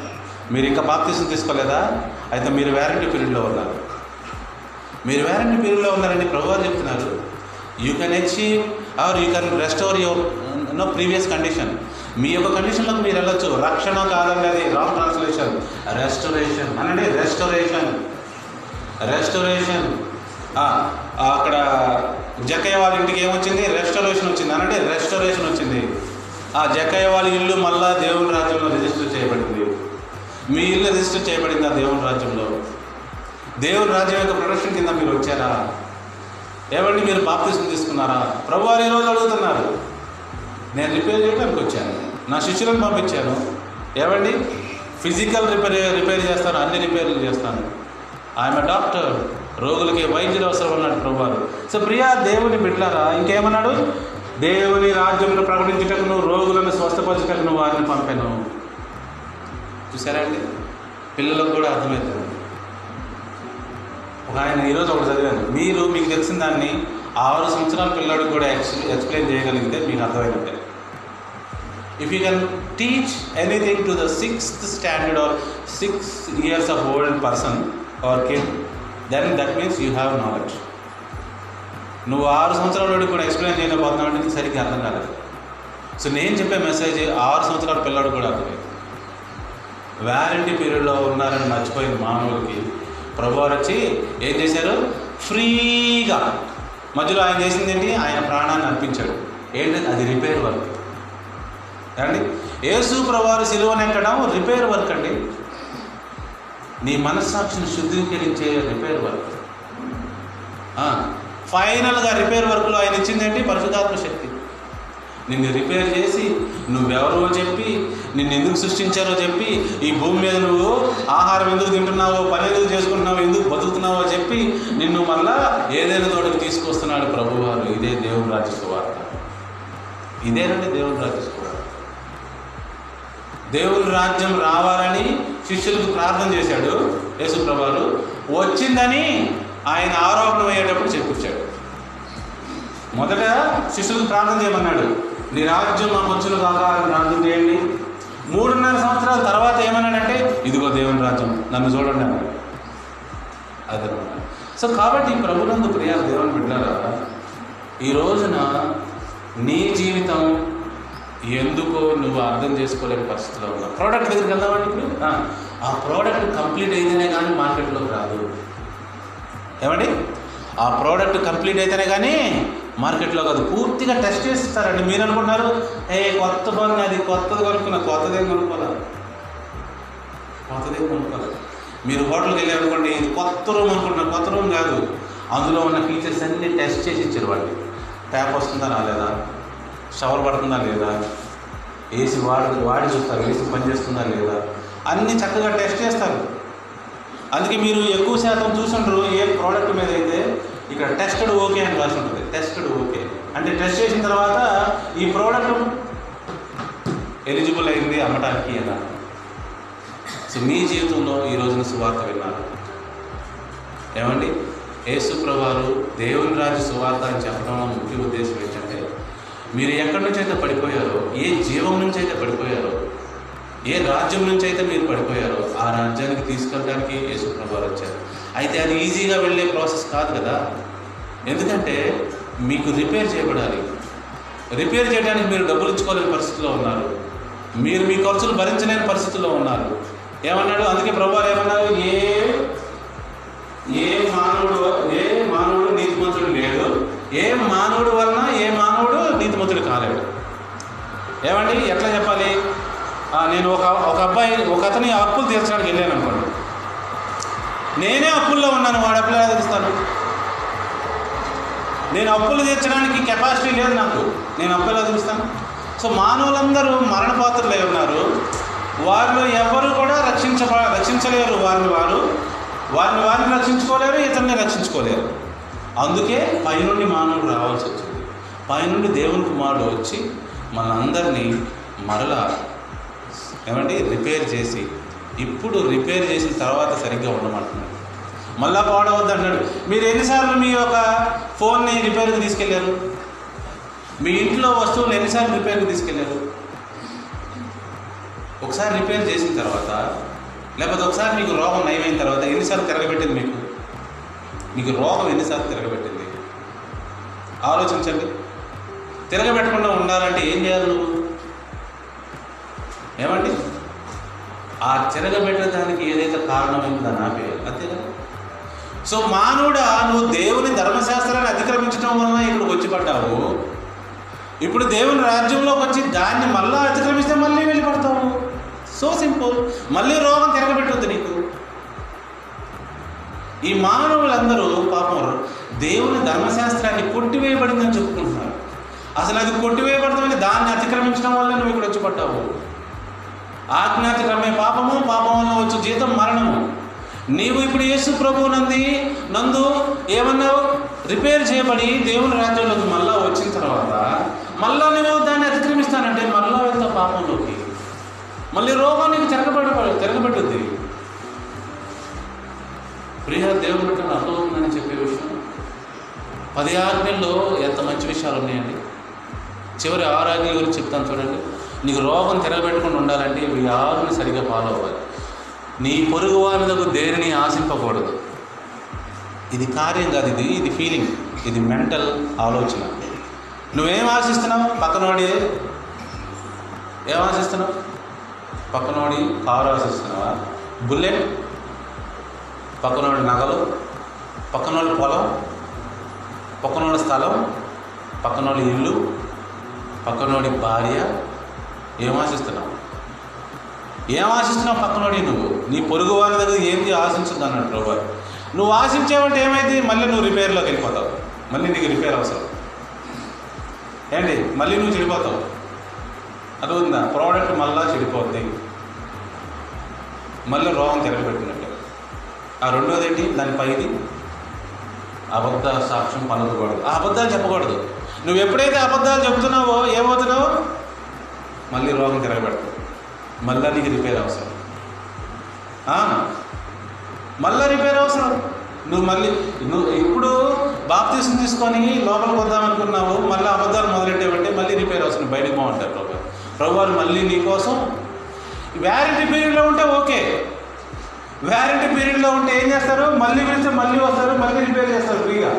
మీరు ఇంకా బాప్తీసం తీసుకోలేదా? అయితే మీరు వ్యారంటీ పీరియడ్లో ఉన్నారు. మీరు వ్యారంటీ పీరియడ్లో ఉన్నారని ప్రభువారు చెప్తున్నారు. You can achieve or you can restore your no previous condition మీ యొక్క కండిషన్లోకి మీరు వెళ్ళొచ్చు. రక్షణ కాదండి రాంగ్ ట్రాన్స్లేషన్. రెస్టోరేషన్ అనండి రెస్టోరేషన్ రెస్టోరేషన్ అక్కడ జక్కయ్య వాళ్ళ ఇంటికి ఏమొచ్చింది? రెస్టరేషన్ వచ్చింది. అనంటే రెస్టరేషన్ వచ్చింది. ఆ జక్కయ్య వాళ్ళ ఇల్లు మళ్ళా దేవుని రాజ్యంలో రిజిస్టర్ చేయబడింది. మీ ఇల్లు రిజిస్టర్ చేయబడింది ఆ దేవుని రాజ్యంలో. దేవుని రాజ్యం యొక్క ప్రొడక్షన్ కింద మీరు వచ్చారా? ఏమండి మీరు బాప్తిజం తీసుకున్నారా? ప్రభు వారు ఈరోజు అడుగుతున్నారు. నేను రిపేర్ చేయడానికి వచ్చాను. నా శిష్యులను పంపించాను. ఏమండి ఫిజికల్ రిపేర్ రిపేర్ చేస్తాను. అన్ని రిపేర్లు చేస్తాను. ఐఎమ్ డాక్టర్ రోగులకి వైద్యులు అవసరం అన్నాడు ప్రభువారు. సో ప్రియా దేవుని బిడ్డారా ఇంకేమన్నాడు? దేవుని రాజ్యంలో ప్రకటించుటకును రోగులను స్వస్థపరచుటకును వారిని పంపాను. చూసారా అండి? పిల్లలకు కూడా అర్థమవుతుంది ఒక ఆయన ఈరోజు ఒకటి చదివాను. మీరు మీకు తెలిసిన దాన్ని ఆరు సంవత్సరాల పిల్లడికి కూడా ఎక్స్ ఎక్స్ప్లెయిన్ చేయగలిగితే మీకు అర్థమైనట్టే if you can teach anything to the sixth standard or six years of old person or kid then that means you have knowledge నువ్వు ఆరు సంవత్సరాల కూడా ఎక్స్ప్లెయిన్ చేయలేకపోతున్నావు అంటే నీకు సరిగ్గా అర్థం కాలేదు. సో నేను చెప్పే మెసేజ్ ఆరు సంవత్సరాల పిల్లాడు కూడా అర్థమైంది వ్యారంటీ పీరియడ్లో ఉన్నారని మర్చిపోయిన మానవులకి ప్రభువారు వచ్చి ఏం చేశారు? ఫ్రీగా మధ్యలో ఆయన చేసింది ఏంటి? ఆయన ప్రాణాన్ని అర్పించాడు. ఏంటి? అది రిపేర్ వర్క్ ఏమండి? యేసు ప్రభువారు సిలువను ఎక్కడం రిపేర్ వర్క్ అండి. నీ మనస్సాక్షిని శుద్ధీకరించే రిపేర్ వర్క్ ఫైనల్గా రిపేర్ వర్క్లో ఆయన ఇచ్చిందేంటి? పరిశుధాత్మ శక్తి. నిన్ను రిపేర్ చేసి నువ్వెవరో చెప్పి నిన్ను ఎందుకు సృష్టించారో చెప్పి ఈ భూమి మీద నువ్వు ఆహారం ఎందుకు తింటున్నావో పని ఎందుకు చేసుకుంటున్నావో ఎందుకు బతుకుతున్నావో చెప్పి నిన్ను మళ్ళా ఏదైనా తోటకి తీసుకొస్తున్నాడు ప్రభువారు. ఇదే దేవుని రాజ్య సువార్త ఇదేనండి దేవుని రాజ్య సువార్త దేవుని రాజ్యం రావాలని శిష్యులకు ప్రార్థన చేశాడు యేసుప్రభువారు. వచ్చిందని ఆయన ఆరోపణ అయ్యేటప్పుడు చెప్పించాడు. మొదట శిష్యులకు ప్రార్థన చేయమన్నాడు. నీ రాజ్యం మాకు వచ్చును కాక ప్రార్థన చేయండి మూడున్నర సంవత్సరాల తర్వాత ఏమన్నాడంటే ఇదిగో దేవుని రాజ్యం నన్ను చూడండి అన్నాడు. అదనమాట సో కాబట్టి ప్రభునందు ప్రియా దేవుని బిడ్డారా ఈ రోజున నీ జీవితం ఎందుకో నువ్వు అర్థం చేసుకోలేని పరిస్థితిలో ఉన్నావు. ప్రోడక్ట్ దగ్గరికి వెళ్దామని ఇప్పుడు ఆ, ప్రోడక్ట్ కంప్లీట్ అయితేనే కానీ మార్కెట్లోకి రాదు. ఏమండి? ఆ ప్రోడక్ట్ కంప్లీట్ అయితేనే కానీ మార్కెట్లో కాదు పూర్తిగా టెస్ట్ చేస్తారండి మీరు అనుకుంటున్నారు ఏ కొత్త బంగ్ అది కొత్తది కొనుక్కున్నా కొత్తదేం కొనుక్కోలేదు కొత్తదేం కొనుక్కోలేదు మీరు హోటల్కి వెళ్ళారనుకోండి ఇది కొత్త రూమ్ అనుకుంటున్నారు కొత్త రూమ్ కాదు. అందులో ఉన్న ఫీచర్స్ అన్నీ టెస్ట్ చేసి ఇచ్చారు వాళ్ళు. ట్యాప్ వస్తుందా రాలేదా? షవర్ పడుతుందా లేదా? ఏసీ వాడి వాడి చూస్తారు ఏసీ పనిచేస్తుందా లేదా? అన్నీ చక్కగా టెస్ట్ చేస్తారు. అందుకే మీరు ఎక్కువ శాతం చూసుంటారు ఏ ప్రోడక్ట్ మీద అయితే ఇక్కడ టెస్టెడ్ ఓకే అని రాసి ఉంటుంది. Tested okay. అంటే టెస్ట్ చేసిన తర్వాత ఈ ప్రోడక్ట్ ఎలిజిబుల్ అయింది అమ్మటానికి అని సో మీ జీవితంలో ఈ రోజున సువార్త విన్నారు? ఏమండి? యేసుప్రవారు దేవుని రాజు సువార్త అని చెప్పడంలో ముఖ్య ఉద్దేశం ఏంటంటే మీరు ఎక్కడి నుంచి అయితే పడిపోయారో ఏ జీవం నుంచి అయితే పడిపోయారో ఏ రాజ్యం నుంచి అయితే మీరు పడిపోయారో ఆ రాజ్యానికి తీసుకెళ్ళడానికి యేసుప్రభువారు వచ్చారు. అయితే అది ఈజీగా వెళ్ళే ప్రాసెస్ కాదు కదా? ఎందుకంటే మీకు రిపేర్ చేయబడాలి. రిపేర్ చేయడానికి మీరు డబ్బులు ఇచ్చుకోలేని పరిస్థితిలో ఉన్నారు. మీరు మీ ఖర్చులు భరించలేని పరిస్థితిలో ఉన్నారు. ఏమన్నాడు? అందుకే ప్రభువారు ఏమన్నారు? ఏ ఏ మానవుడు ఏ మానవుడు నీతిమంతుడు లేడు. ఏ మానవుడు వలన నీతిమంతుడు ఏమండి ఎట్లా చెప్పాలి? నేను ఒక ఒక అబ్బాయి ఒక అతని అప్పులు తీర్చడానికి వెళ్ళాను అనుకోండి. నేనే అప్పుల్లో ఉన్నాను వాడు అప్పులు ఎలా తీరుస్తాను నేను అప్పులు తీర్చడానికి కెపాసిటీ లేదు నాకు. నేను అప్పు ఎలా తీరుస్తాను? సో మానవులందరూ మరణపాత్రలై ఉన్నారు. వారిలో ఎవరు కూడా రక్షించ రక్షించలేరు వారిని వారు. వారిని వారిని రక్షించుకోలేరు ఇతరుని రక్షించుకోలేరు. అందుకే పైనుండి మానవుడు రావాల్సి వచ్చింది. పైనుండి దేవుని కుమారుడు వచ్చి మనందరినీ మరలా ఏమంటే రిపేర్ చేసి ఇప్పుడు రిపేర్ చేసిన తర్వాత సరిగ్గా ఉండమంటున్నాడు. మళ్ళా పాడవద్దు అన్నాడు మీరు ఎన్నిసార్లు మీ యొక్క ఫోన్ని రిపేర్కి తీసుకెళ్ళారు మీ ఇంట్లో వస్తువులు ఎన్నిసార్లు రిపేర్కి తీసుకెళ్ళారు ఒకసారి రిపేర్ చేసిన తర్వాత లేకపోతే ఒకసారి మీకు రోగం నయమైన తర్వాత ఎన్నిసార్లు తిరగబెట్టింది మీకు? మీకు రోగం ఎన్నిసార్లు తిరగబెట్టింది? ఆలోచించండి. తిరగబెట్టకుండా ఉండాలంటే ఏం చేయాలి నువ్వు? ఏమండి? ఆ తిరగబెట్టడానికి ఏదైతే కారణమైందో దాన్ని ఆపేయాలి అంతే సో మానవుడా నువ్వు దేవుని ధర్మశాస్త్రాన్ని అతిక్రమించడం వలన ఇక్కడికి వచ్చి పడ్డావు. ఇప్పుడు దేవుని రాజ్యంలోకి వచ్చి దాన్ని మళ్ళీ అతిక్రమిస్తే మళ్ళీ వెళ్ళిపడతావు. So simple. మళ్ళీ రోగం తిరగబెట్టొద్దు నీకు. ఈ మానవులందరూ పాపం దేవుని ధర్మశాస్త్రాన్ని కొట్టివేయబడిందని చెప్పుకుంటున్నారు. అసలు అది కొట్టివేయబడతామని దాన్ని అతిక్రమించడం వల్ల నువ్వు ఇక్కడ వచ్చి పడ్డావు. ఆజ్ఞాతిక్రమే పాపము పాపం వల్ల వచ్చే జీతం మరణము. నీవు ఇప్పుడు యేసు ప్రభు నంది నందు ఏమన్నావు? రిపేర్ చేయబడి దేవుని రాజ్యంలోకి మళ్ళా వచ్చిన తర్వాత మళ్ళా నువ్వు దాన్ని అతిక్రమిస్తానంటే మళ్ళా వెళ్తా పాపంలోకి. మళ్ళీ రోగం నీకు తిరగబడ తిరగబెట్టుద్ది ప్రియ దేవుని అర్థం ఉందని చెప్పే విషయం. పది ఆజ్ఞల్లో ఎంత మంచి విషయాలు ఉన్నాయండి. చివరి ఆరు గురించి చెప్తాను చూడండి. నీకు రోగం తిరగబెట్టకుండా ఉండాలంటే ఇవి ఆరుని సరిగా ఫాలో అవ్వాలి. నీ పొరుగు వారిదకు దేనిని ఆశింపకూడదు. ఇది కార్యం కాదు ఇది ఇది ఫీలింగ్ ఇది మెంటల్ ఆలోచన. నువ్వేం ఆశిస్తున్నావు? పక్కనోడి ఏం ఆశిస్తున్నావు? పక్కనోడి కారు ఆశిస్తున్నావా? బుల్లెట్. పక్కనోడి నగలు. పక్కనోడి పొలం. పక్కనోడి స్థలం. పక్కనోడి ఇల్లు. పక్కనోడి భార్య ఏం ఆశిస్తున్నావు ఏం ఆశిస్తున్నావు పక్కనోడి నువ్వు? నీ పొరుగు వారి దగ్గర ఏంది ఆశించదు అన్నాడు ప్రభు. నువ్వు ఆశించావంటే ఏమైంది? మళ్ళీ నువ్వు రిపేర్లోకి వెళ్ళిపోతావు. మళ్ళీ నీకు రిపేర్ అవసరం. ఏంటి? మళ్ళీ నువ్వు చెడిపోతావు. అది ఉందా ప్రోడక్ట్ మళ్ళా చెడిపోద్ది. మళ్ళీ రోగం తిరగబెట్టినట్టు ఆ రెండోది ఏంటి దాని పైది అబద్ధ సాక్ష్యం పలకూడదు ఆ అబద్ధాలు చెప్పకూడదు. నువ్వు ఎప్పుడైతే అబద్ధాలు చెప్తున్నావో ఏమవుతున్నావు? మళ్ళీ రోగం తిరగబెడతావు. మళ్ళా నీకు రిపేర్ అవసరం. మళ్ళీ మళ్ళా రిపేర్ అవసరం. నువ్వు మళ్ళీ నువ్వు ఇప్పుడు బాప్తీసం తీసుకొని లోపలికి వద్దామనుకున్నావు మళ్ళీ అబద్ధాలు మొదలెట్టేవంటే మళ్ళీ రిపేర్ అవసరం. బయటకు బాగుంటారు ప్రభు. ప్రభువారు మళ్ళీ నీకోసం వ్యారంటీ పీరియడ్లో ఉంటే ఓకే. వ్యారంటీ పీరియడ్లో ఉంటే ఏం చేస్తారు? మళ్ళీ పిలిస్తే మళ్ళీ వస్తారు మళ్ళీ రిపేర్ చేస్తారు ఫ్రీగా.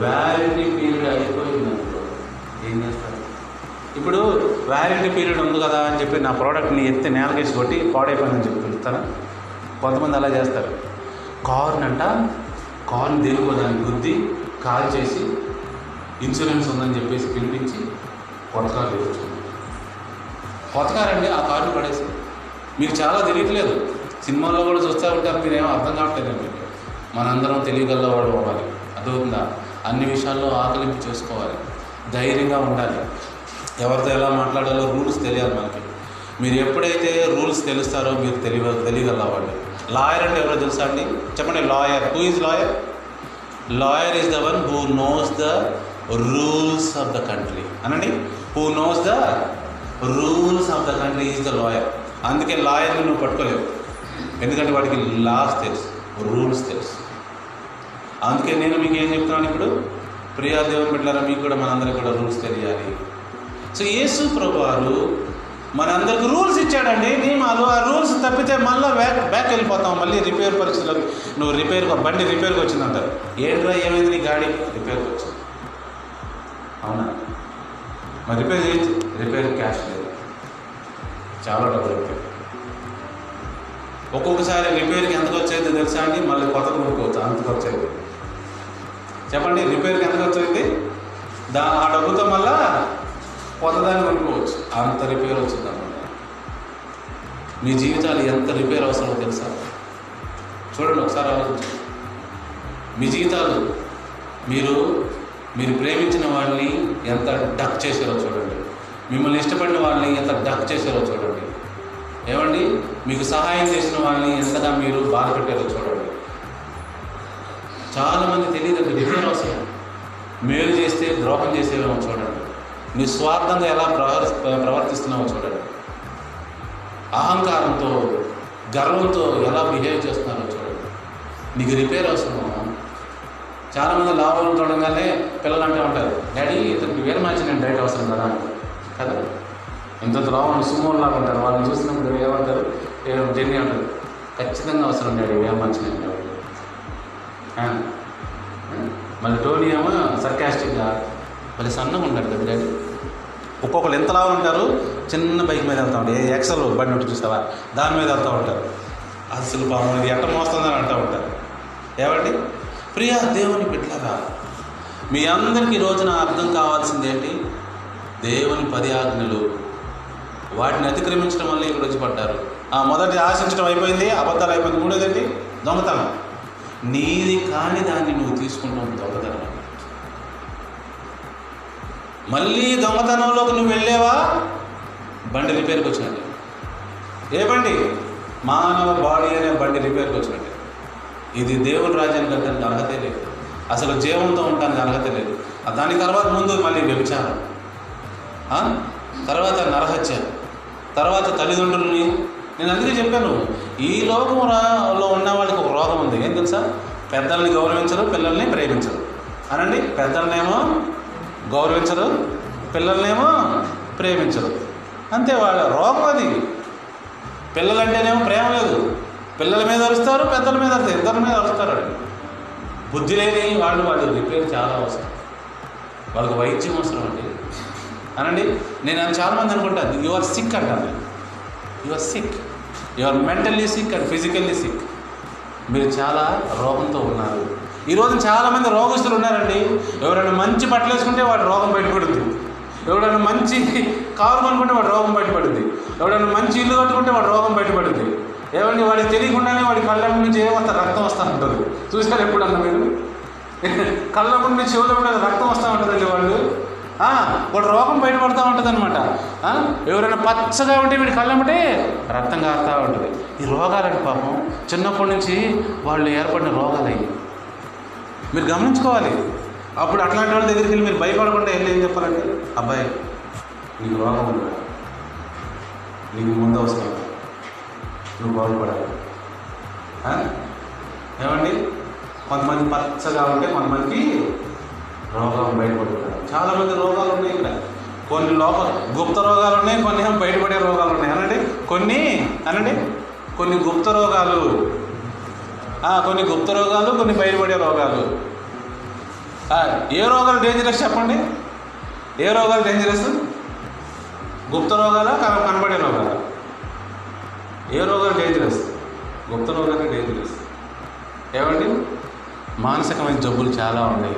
వ్యాలిడిటీ పీరియడ్ అయిపోయిందనుకో ఏం చేస్తారు? ఇప్పుడు వ్యాలిడిటీ పీరియడ్ ఉంది కదా అని చెప్పి నా ప్రోడక్ట్ని ఎత్తి నేలకేసి కొట్టి పాడైపోయిందని చెప్పి పిలుస్తారా? కొంతమంది అలా చేస్తారు. కార్న్ అంట కార్న్ దేనికో దాన్ని గుద్ది కాల్ చేసి ఇన్సూరెన్స్ ఉందని చెప్పేసి పిలిపించి కొత్త కారు తెచ్చుకుంటారు కొత్త కారు అండి ఆ కార్డు పడేసి. మీకు చాలా తెలియట్లేదు. సినిమాల్లో కూడా చూస్తూ ఉంటారు మీరేమో అర్థం కావట్లేదు మీకు మనందరం తెలియగలవాడు అవ్వాలి. అర్థమవుతుందా? అన్ని విషయాల్లో ఆకలింపు చేసుకోవాలి. ధైర్యంగా ఉండాలి. ఎవరితో ఎలా మాట్లాడాలో రూల్స్ తెలియాలి మనకి. మీరు ఎప్పుడైతే రూల్స్ తెలుస్తారో మీరు తెలియ తెలియగలవాళ్ళు. లాయర్ అంటే ఎవరో తెలుసా అండి? చెప్పండి lawyer. Who is lawyer? Lawyer is the one who knows the rules of the country అనండి? Who knows the rules of the country is the lawyer అందుకే లాయర్ని నువ్వు పట్టుకోలేవు. ఎందుకంటే వాడికి లాస్ తెలుసు రూల్స్ తెలుసు. అందుకే నేను మీకు ఏం చెప్తున్నాను ఇప్పుడు? ప్రియా దేవుని బిడ్డలారా మీకు కూడా మనందరికి కూడా రూల్స్ తెలియాలి. సో యేసు ప్రభు వారు మనందరికి రూల్స్ ఇచ్చాడండి. నియమాలు ఆ రూల్స్ తప్పితే మళ్ళీ బ్యాక్ బ్యాక్ వెళ్ళిపోతాం. మళ్ళీ రిపేర్ పరిస్థితులకు నువ్వు రిపేర్ బండి రిపేర్కి వచ్చిందంటారు. ఏంట్రా ఏమైంది నీ గాడి? రిపేర్కి వచ్చింది అవునా? మరి రిపేర్ చేయొచ్చు. రిపేర్ క్యాష్ లేదు. చాలా డబ్బులు రిపేర్ ఒక్కొక్కసారి రిపేర్కి ఎంత వచ్చేది తెలుసా అండి? మళ్ళీ కొత్త కొనుక్కోవచ్చు. అంత ఖర్చు అయింది చెప్పండి రిపేర్కి ఎంత ఖర్చు అయింది దా ఆ డబ్బుతో మళ్ళా కొత్తదాన్ని కొనుక్కోవచ్చు. అంత రిపేర్ వచ్చింది అన్నమాట. మీ జీవితాలు ఎంత రిపేర్ అవసరమో తెలుసా? చూడండి ఒకసారి ఆలోచించండి. మీ జీవితాలు మీరు మీరు ప్రేమించిన వాళ్ళని ఎంత డక్ చేశారో చూడండి. మిమ్మల్ని ఇష్టపడిన వాళ్ళని ఎంత డక్ చేశారో చూడండి. ఏమండి? మీకు సహాయం చేసిన వాళ్ళని ఎంతగా మీరు బాధ పెట్టారో చూడండి. చాలామంది తెలియదు రిపేర్ అవసరం మేలు చేస్తే ద్రోహం చేసేవేమో చూడండి. నీ స్వార్థంగా ఎలా ప్రవర్ ప్రవర్తిస్తున్నావో చూడండి. అహంకారంతో గర్వంతో ఎలా బిహేవ్ చేస్తున్నారో చూడండి. నీకు రిపేర్ అవసరమా? చాలామంది లాభం చూడగానే పిల్లలు అంటే ఉంటారు డాడీ ఇతనికి వేరే మ్యాచ్ నేను డైట్ అవసరం కదా కదా? ఇంత లాభం సుమోన్ లాగా ఉంటారు. వాళ్ళని చూసినప్పుడు ఏమంటారు? జర్నీ అంటారు ఖచ్చితంగా అవసరం డాడీ వేరే మ్యాచ్ మళ్ళీ టోనీ ఏమో సర్కాస్టిక్గా మళ్ళీ సన్నగా ఉంటాడు కదా డాడీ. ఒక్కొక్కరు ఎంతలా ఉంటారు? చిన్న బైక్ మీద వెళ్తూ ఉంటారు. ఏ ఎక్సల్ బండి ఒకటి చూస్తావా? దాని మీద వెళ్తూ ఉంటారు. అసలు పాపం ఇది ఎట్ట మోస్తుందని అంటూ ఉంటారు. ఏమండి? ప్రియా దేవుని బిడ్డలారా మీ అందరికీ రోజున అర్థం కావాల్సింది ఏంటి? దేవుని పది ఆజ్ఞలు. వాటిని అతిక్రమించడం వల్ల ఇక్కడ వచ్చి పడ్డారు. ఆ మొదటి ఆశించడం అయిపోయింది అబద్ధాలు అయిపోయింది. మూడోదేంటి దొంగతనం. నీది కాని దాన్ని నువ్వు తీసుకుంటావు దొంగతనం మళ్ళీ దొంగతనంలోకి నువ్వు వెళ్ళేవా? బండి రిపేర్కి వచ్చినట్టు. ఏ బండి? మానవ బాడీ అనే బండి రిపేర్కి వచ్చినట్టు. ఇది దేవుని రాజ్యానికి వెళ్ళడానికి అర్హతే లేదు. అసలు జీవంతో ఉండడానికి అర్హత లేదు. దాని తర్వాత ముందు మళ్ళీ వ్యభిచారం. తర్వాత నరహత్య. తర్వాత తల్లిదండ్రులని నేను అందుకే చెప్పాను. ఈ లోకంలో ఉన్న వాళ్ళకి ఒక రోగం ఉంది. ఏం తెలుసా? పెద్దల్ని గౌరవించరు పిల్లల్ని ప్రేమించరు. అనండి పెద్దలనేమో గౌరవించరు పిల్లల్నేమో ప్రేమించరు. అంతే వాళ్ళ రోగం అది. పిల్లలంటేనేమో ప్రేమ లేదు. పిల్లల మీద అరుస్తారు పెద్దల మీద అరుస్తారు ఇద్దరి మీద అరుస్తారు. బుద్ధి లేని వాళ్ళు వాళ్ళు రిపేర్ చాలా అవసరం. వాళ్ళకి వైద్యం అవసరం అండి. అనండి నేను చాలామంది అనుకుంటాను యు ఆర్ సిక్ అంటాను you are sick you are mentally sick and physically sick మీరు చాలా రోగంతో ఉన్నారు. ఈరోజు చాలామంది రోగస్తులు ఉన్నారండి. ఎవరైనా మంచి బట్టలు వేసుకుంటే వాడి రోగం బయటపడుతుంది ఎవడైనా మంచి కారు కొనుక్కుంటే వాడు రోగం బయటపడింది ఎవడైనా మంచి ఇల్లు కట్టుకుంటే వాడు రోగం బయటపడుతుంది ఏమండి వాడికి తెలియకుండానే వాడి కళ్ళ నుంచి ఏం రక్తం వస్తూ ఉంటుంది. చూసారు ఎప్పుడన్నా మీరు? కళ్ళ నుండి చెవుల రక్తం వస్తూ ఉంటుందండి వాళ్ళు. వాడు రోగం బయటపడుతూ ఉంటుంది అనమాట ఎవరైనా పచ్చగా ఉంటే వీడి కళ్ళమ్మటే రక్తం కారుతూ ఉంటుంది. ఈ రోగాలండి పాపం చిన్నప్పటి నుంచి వాళ్ళు ఏర్పడిన రోగాలు అయ్యి. మీరు గమనించుకోవాలి. అప్పుడు అట్లాంటి వాళ్ళ దగ్గరికి వెళ్ళి మీరు భయపడకుండా వెళ్ళి ఏం చెప్పాలంటే అబ్బాయి నీకు రోగం ఉంది? నీకు ముందు అవసరం. నువ్వు బాగుపడాలి. ఏమండి? కొంతమంది పచ్చగా ఉంటే కొంతమందికి రోగాలు బయటపడుతుంది చాలామంది రోగాలు ఉన్నాయి ఇక్కడ. కొన్ని లోపల గుప్త రోగాలు ఉన్నాయి కొన్ని ఏమో బయటపడే రోగాలు ఉన్నాయి. అనండి? కొన్ని అనండి? కొన్ని గుప్త రోగాలు. కొన్ని గుప్త రోగాలు కొన్ని బయటపడే రోగాలు. ఏ రోగాలు డేంజరస్ చెప్పండి? ఏ రోగాలు డేంజరస్ గుప్త రోగాలు కన- కనబడే రోగాలు? ఏ రోగాలు డేంజరస్ గుప్త రోగాలు డేంజరస్ ఏమండి? మానసికమైన జబ్బులు చాలా ఉన్నాయి.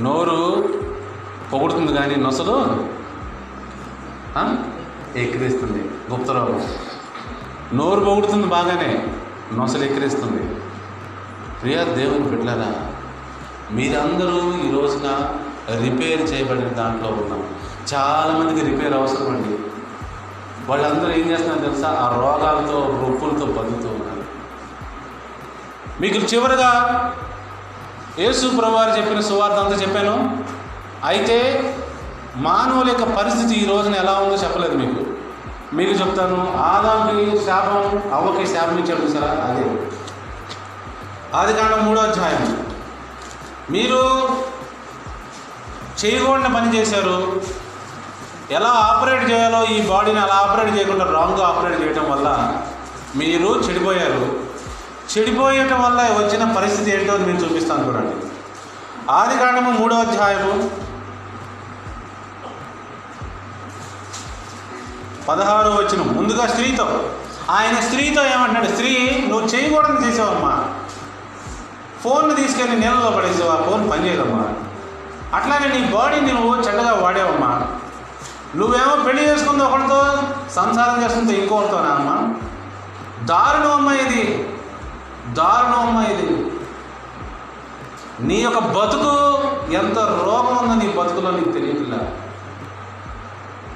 నోరు పొగుడుతుంది కానీ నొసలు ఎక్కిరిస్తుంది. గుప్త రోగం నోరు పొగుడుతుంది బాగానే నొసలు ఎక్కిరిస్తుంది. ప్రియా దేవుని బిడ్డలారా మీరందరూ ఈ రోజున రిపేర్ చేయబడిన దాంట్లో ఉన్నాం. చాలామందికి రిపేర్ అవసరం అండి. వాళ్ళందరూ ఏం చేస్తున్నారు తెలుసా? ఆ రోగాలతో రొప్పులతో బతుకుతూ ఉన్నారు. మీకు చివరిగా యేసు ప్రభువారు చెప్పిన సువార్త అంతా చెప్పాను. అయితే మానవుల యొక్క పరిస్థితి ఈ రోజున ఎలా ఉందో చెప్పలేదు మీకు. మీకు చెప్తాను ఆదాంకి శాపం అవ్వకి శాపం ఇచ్చాడు చూసారా అదే. ఆది కాండం మూడో అధ్యాయం. మీరు చేయకుండా పని చేశారు. ఎలా ఆపరేట్ చేయాలో ఈ బాడీని అలా ఆపరేట్ చేయకుండా రాంగ్గా ఆపరేట్ చేయటం వల్ల మీరు చెడిపోయారు. చెడిపోయటం వల్ల వచ్చిన పరిస్థితి ఏంటో నేను చూపిస్తాను చూడండి. ఆది కాండము మూడో అధ్యాయము పదహారు వచ్చిన ముందుగా స్త్రీతో. ఆయన స్త్రీతో ఏమంటున్నాడు? స్త్రీ నువ్వు చేయకూడదు చేసావమ్మా. ఫోన్ తీసుకెళ్ళి నీళ్ళలో పడేసావు? ఆ ఫోన్ పనిచేయదమ్మా అట్లానే నీ బాడీని నువ్వు చెడ్డగా వాడేవమ్మా. నువ్వేమో పెళ్ళి చేసుకుంది ఒకరితో సంసారం చేస్తుంది ఇంకొకరితోనా అమ్మా? దారుణం అమ్మా ఇది. దారుణం అమ్మా ఇది నీ యొక్క బతుకు ఎంత రోగం ఉందో నీ బతుకులో నీకు తెలియట్లా.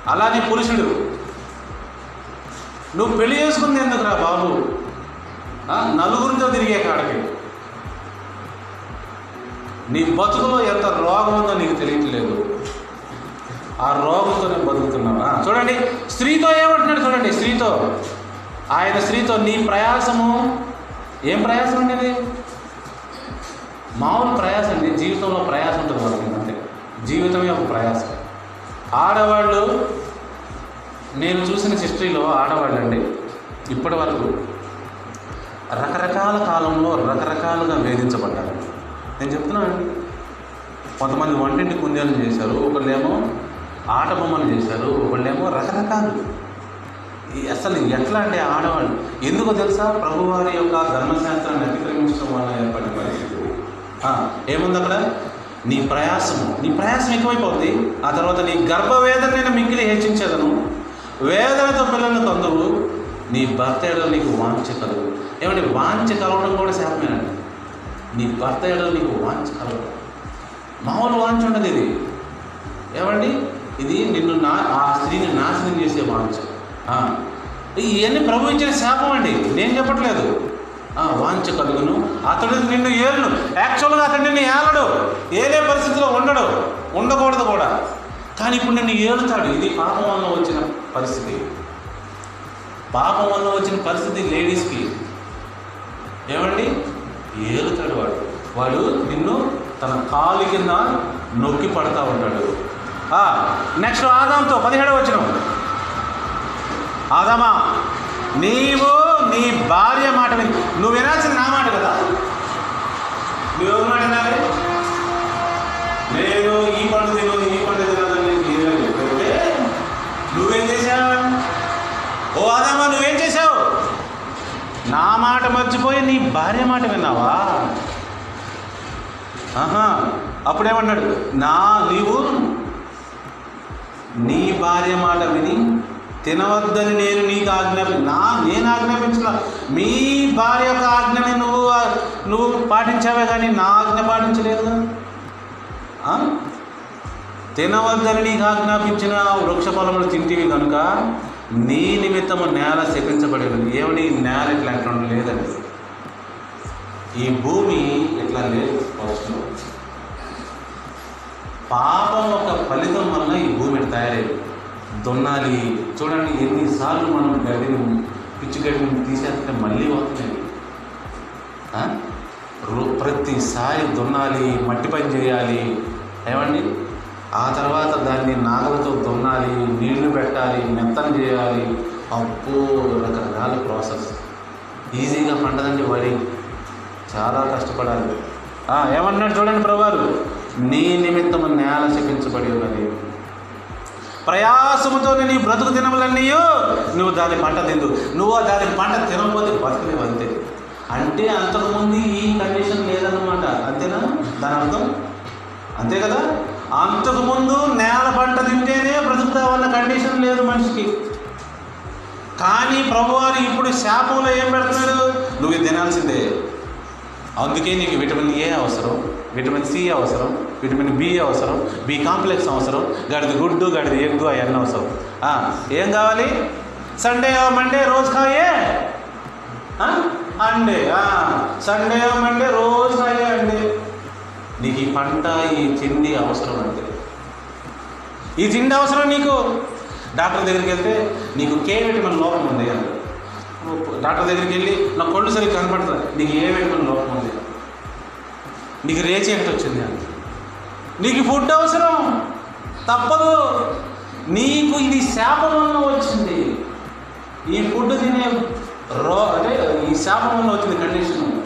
అలానే పురుషుడు నువ్వు పెళ్ళి చేసుకుంది ఎందుకురా బాబు? నలుగురితో తిరిగే కాడకి. నీ బతుకులో ఎంత రోగం ఉందో నీకు తెలియట్లేదు. ఆ రోగంతో నేను బతుకుతున్నావా చూడండి స్త్రీతో ఏమంటున్నాడు చూడండి స్త్రీతో. ఆయన స్త్రీతో నీ ప్రయాసము ఏం ప్రయాసం అండి ఇది? మామూలు ప్రయాసం అండి. జీవితంలో ప్రయాసం ఉంటుంది వాళ్ళకి అంతే. జీవితమే ఒక ప్రయాసం. ఆడవాళ్ళు నేను చూసిన హిస్టరీలో ఆడవాళ్ళు అండి ఇప్పటి వరకు రకరకాల కాలంలో రకరకాలుగా వేధించబడ్డారు. నేను చెప్తున్నానండి. కొంతమంది వంటింటి కుందేలు చేశారు ఒకళ్ళేమో ఆట బొమ్మలు చేశారు ఒకళ్ళేమో రకరకాలు అసలు ఎట్లా అంటే ఆడవాళ్ళు? ఎందుకో తెలుసా? ప్రభువారి యొక్క ధర్మశాస్త్రాన్ని అతిక్రమించడం వల్ల ఏర్పడిన పరిస్థితి. ఏముంది అక్కడ? నీ ప్రయాసము. నీ ప్రయాసం ఎక్కువైపోతుంది ఆ తర్వాత నీ గర్భవేదన నేను మిక్కిలి హెచ్చించేదను. వేదనతో పిల్లలను కొందరు నీ భర్త ఎడలో నీకు వాంఛ కలవు ఏమంటే వాంఛ కలవడం కూడా శాపమేనండి. నీ భర్త ఎడలో నీకు వాంఛ కలవడం మామూలు వాంఛ ఉండదు ఇది. ఏమండి? ఇది నిన్ను నా ఆ స్త్రీని నాశనం చేసే వాంఛ. ఇవన్నీ ప్రభు ఇచ్చిన శాపం అండి. నేను చెప్పట్లేదు. వాంచ కలుగును. అతడు నిన్ను ఏలును. యాక్చువల్గా అతడు నిన్ను ఏలడు. ఏలే పరిస్థితిలో ఉండడు. ఉండకూడదు కూడా. కానీ ఇప్పుడు నిన్ను ఏలుతాడు. ఇది పాపం వల్ల వచ్చిన పరిస్థితి. పాపం వల్ల వచ్చిన పరిస్థితి లేడీస్కి. ఏమండి? ఏలుతాడు వాడు. వాడు నిన్ను తన కాలు కింద నొక్కి పడతా ఉంటాడు. నెక్స్ట్ ఆదాంతో పదిహేడవ వచ్చిన ఆదమా నీవు నీ భార్య మాట నువ్వు వినాల్సింది నా మాట కదా? నువ్వు మాట వినాలి? నేను ఈ పండు తిను ఈ పండు తినదని నీకు నువ్వేం చేశావు? ఓ ఆదామా నువ్వేం చేశావు? నా మాట మర్చిపోయి నీ భార్య మాట విన్నావా? ఆహా అప్పుడేమన్నాడు? నా నీవు నీ భార్య మాట విని తినవద్దని నేను నీకు ఆజ్ఞాపి నా నేను ఆజ్ఞాపించిన మీ భార్య యొక్క ఆజ్ఞని నువ్వు నువ్వు పాటించావే కానీ నా ఆజ్ఞ పాటించలేదు తినవద్దని నీకు ఆజ్ఞాపించిన వృక్ష ఫలములు తింటివి కనుక నీ నిమిత్తము నేల శపించబడేది ఏమని ఈ నేల ఇట్లా ఎట్లా లేదండి ఈ భూమి ఇట్లా లేదు ఫస్ట్లో పాపం ఒక ఫలితం వలన ఈ భూమి తయారైంది? దున్నాలి. చూడండి ఎన్నిసార్లు మనం గడ్డిని పిచ్చి గడ్డిని తీసేస్తే మళ్ళీ వస్తున్నాయి ప్రతిసారి దున్నాలి మట్టి పని చేయాలి. ఏమండి? ఆ తర్వాత దాన్ని నాగలతో దున్నాలి నీళ్ళు పెట్టాలి మెత్తన చేయాలి. అప్పు రకరకాల ప్రాసెస్. ఈజీగా పండదండి వరి. చాలా కష్టపడాలి. ఏమన్నా ఏమన్నాడు చూడండి ప్రభారు నీ నిమిత్తం నేల శపించబడి ఉన్నది. ప్రయాసముతో నీ బ్రతుకు దినములన్నీ నువ్వు దాని పంట తిందు. నువ్వు దాని పంట తినకపోతే బతకలేవు అంతే. అంటే అంతకుముందు ఈ కండిషన్ లేదన్నమాట. అంతేనా? దాని అర్థం? అంతే కదా? అంతకుముందు నేల పంట తింటేనే బ్రతుకుతావన్న కండిషన్ లేదు మనిషికి. కానీ ప్రభువారు ఇప్పుడు శాపంలో ఏం పెడుతున్నాడు? నువ్వు తినాల్సిందే. అందుకే నీకు విటమిన్ ఏ అవసరం. విటమిన్ సి అవసరం విటమిన్ బి అవసరం బి కాంప్లెక్స్ అవసరం గడిది గుడ్డు గడిది ఎగ్గు అవన్నీ అవసరం. ఏం కావాలి? సండే మండే రోజు కాయే అండే సండే మండే రోజు కాయే అండే. నీకు ఈ పంట ఈ తిండి అవసరం అంటే. ఈ తిండి అవసరం నీకు? డాక్టర్ దగ్గరికి వెళ్తే నీకు కే విటమిన్ లోపం ఉంది డాక్టర్ దగ్గరికి వెళ్ళి నా కళ్ళు సరిగ్గా కనపడుతుంది నీకు ఏ విటమిన్ లోపం ఉంది? నీకు రేచి వచ్చింది అని. నీకు ఫుడ్ అవసరం. తప్పదు. నీకు ఇది శాపం వల్ల వచ్చింది. ఈ ఫుడ్ తినే రో అంటే ఈ శాపం వల్ల వచ్చింది కండిషన్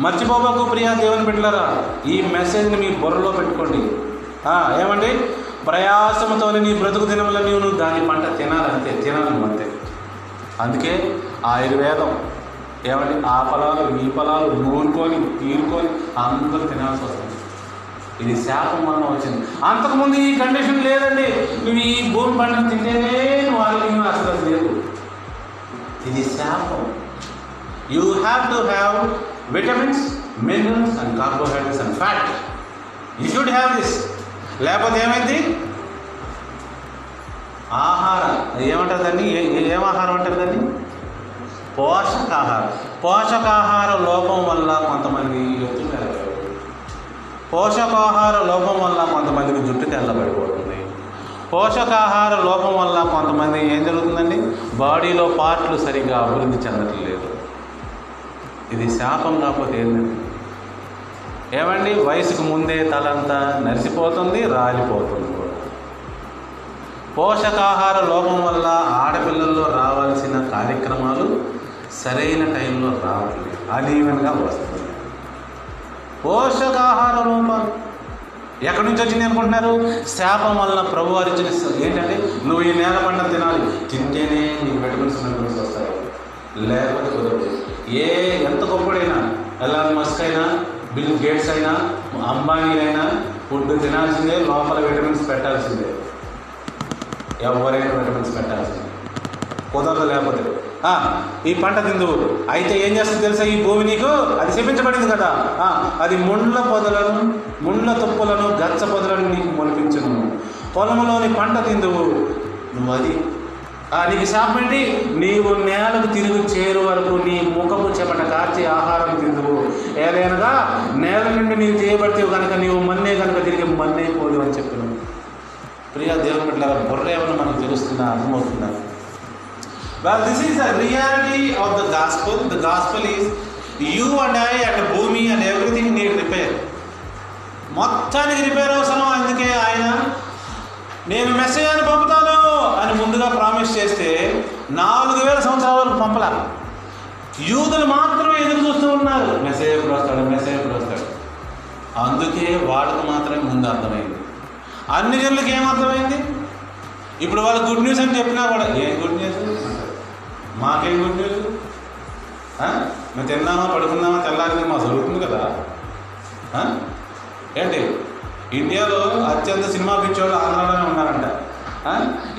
మర్చిపోబాకు ప్రియా దేవుని పెట్టారా ఈ మెసేజ్ని మీ బుర్రలో పెట్టుకోండి. ఏమండి? ప్రయాసంతో నీ బ్రతుకు దినముల నీవు నువ్వు దాని పంట తినాలంతే తినాలి అంతే అందుకే ఆయుర్వేదం ఏమండి ఆ ఫలాలు ఈ ఫలాలు నూరుకొని తీరుకొని అందరూ తినాల్సి వస్తుంది. ఇది శాపం వలన వచ్చింది. అంతకుముందు ఈ కండిషన్ లేదండి. నువ్వు ఈ భూమి పండుగ తింటేనే నువ్వు అసలు లేదు ఇది శాపం. You have to have vitamins minerals and carbohydrates and fat you should have this లేకపోతే ఏమైంది? ఆహారం. ఏమంటారు దాన్ని? ఏ- ఏ- ఏం ఆహారం అంటారు దాన్ని? పోషకాహారం పోషకాహార లోపం వల్ల కొంతమంది జుట్టు తెల్లబడిపోతుంది. పోషకాహార లోపం వల్ల కొంతమందికి జుట్టు తెల్లబడిపోతుంది. పోషకాహార లోపం వల్ల కొంతమంది ఏం జరుగుతుందండి? బాడీలో పార్ట్లు సరిగ్గా అభివృద్ధి చెందట్లేదు. ఇది శాపం కాకపోతే ఏంటండి ఏమండి? వయసుకు ముందే తలంతా నరిసిపోతుంది రాలిపోతుంది పోషకాహార లోపం వల్ల ఆడపిల్లల్లో రావాల్సిన కార్యక్రమాలు సరైన టైంలో రావట్లేదు అలీవెన్గా వస్తుంది. పోషకాహార లోపాలు ఎక్కడి నుంచి వచ్చింది అనుకుంటున్నారు? శాపం వలన ప్రభు వారు ఇచ్చిన ఏంటంటే నువ్వు ఈ నేల పంట తినాలి. తింటేనే నీకు విటమిన్స్ మినరల్స్ వస్తాయి లేకపోతే కుదరదు. ఏ ఎంత గొప్పడైనా ఎలాన్ మస్క్ అయినా బిల్ గేట్స్ అయినా అంబానీ అయినా ఫుడ్ తినాల్సిందే లోపల విటమిన్స్ పెట్టాల్సిందే. ఎవరైనా విటమిన్స్ పెట్టాల్సిందే. కుదరదు లేకపోతే. ఈ పంట తిందువు అయితే ఏం చేస్తుంది తెలుసా ఈ భూమి నీకు? అది శపించబడింది కదా. అది ముండ్ల పొదలను ముండ్ల తుప్పలను గచ్చ పొదలను నీకు మొలిపించను. పొలంలోని పంట తిందువు నువ్వు అది. నీకు శాపండి నీవు నేలకు తిరిగి చేరు వరకు నీ ముఖము చెమట కార్చి ఆహారం తిందువు ఏదైనాగా నేల నుండి నీవు చేయబడితే కనుక నీవు మన్నే కనుక తిరిగి మన్నే పోదు అని చెప్పిన. ప్రియా దేవుని బిడ్డ బుర్ర ఏమన్నా మనకు తెలుస్తుందా? అర్థమవుతుందా? Well, this is the reality of the gospel. The gospel is you and I and భూమి and everything need repair. మొత్తానికి రిపేర్ అవసరం అందుకే ఆయన? నేను మెసేజ్ అని పంపుతాను అని ముందుగా ప్రామిస్ చేస్తే నాలుగు వేల సంవత్సరాల వరకు పంపలా యూదులు మాత్రమే ఎదురు చూస్తూ ఉన్నారు. మెసేజ్ ఎప్పుడు వస్తాడు? మెసేజ్ ఎప్పుడు వస్తాడు? అందుకే వాళ్ళకు మాత్రమే ముందు అర్థమైంది. అన్ని జనులకు ఏం అర్థమైంది? ఇప్పుడు వాళ్ళు గుడ్ న్యూస్ అని చెప్పినా కూడా ఏం గుడ్ న్యూస్ మాకేం గుడ్ న్యూస్? మేము తిన్నామా పడుకున్నామా తెల్లారింది మా జరుగుతుంది కదా. ఏంటి? ఇండియాలో అత్యంత సినిమా పిచ్చోళ్ళు ఆంధ్రాలోనే ఉన్నారంట.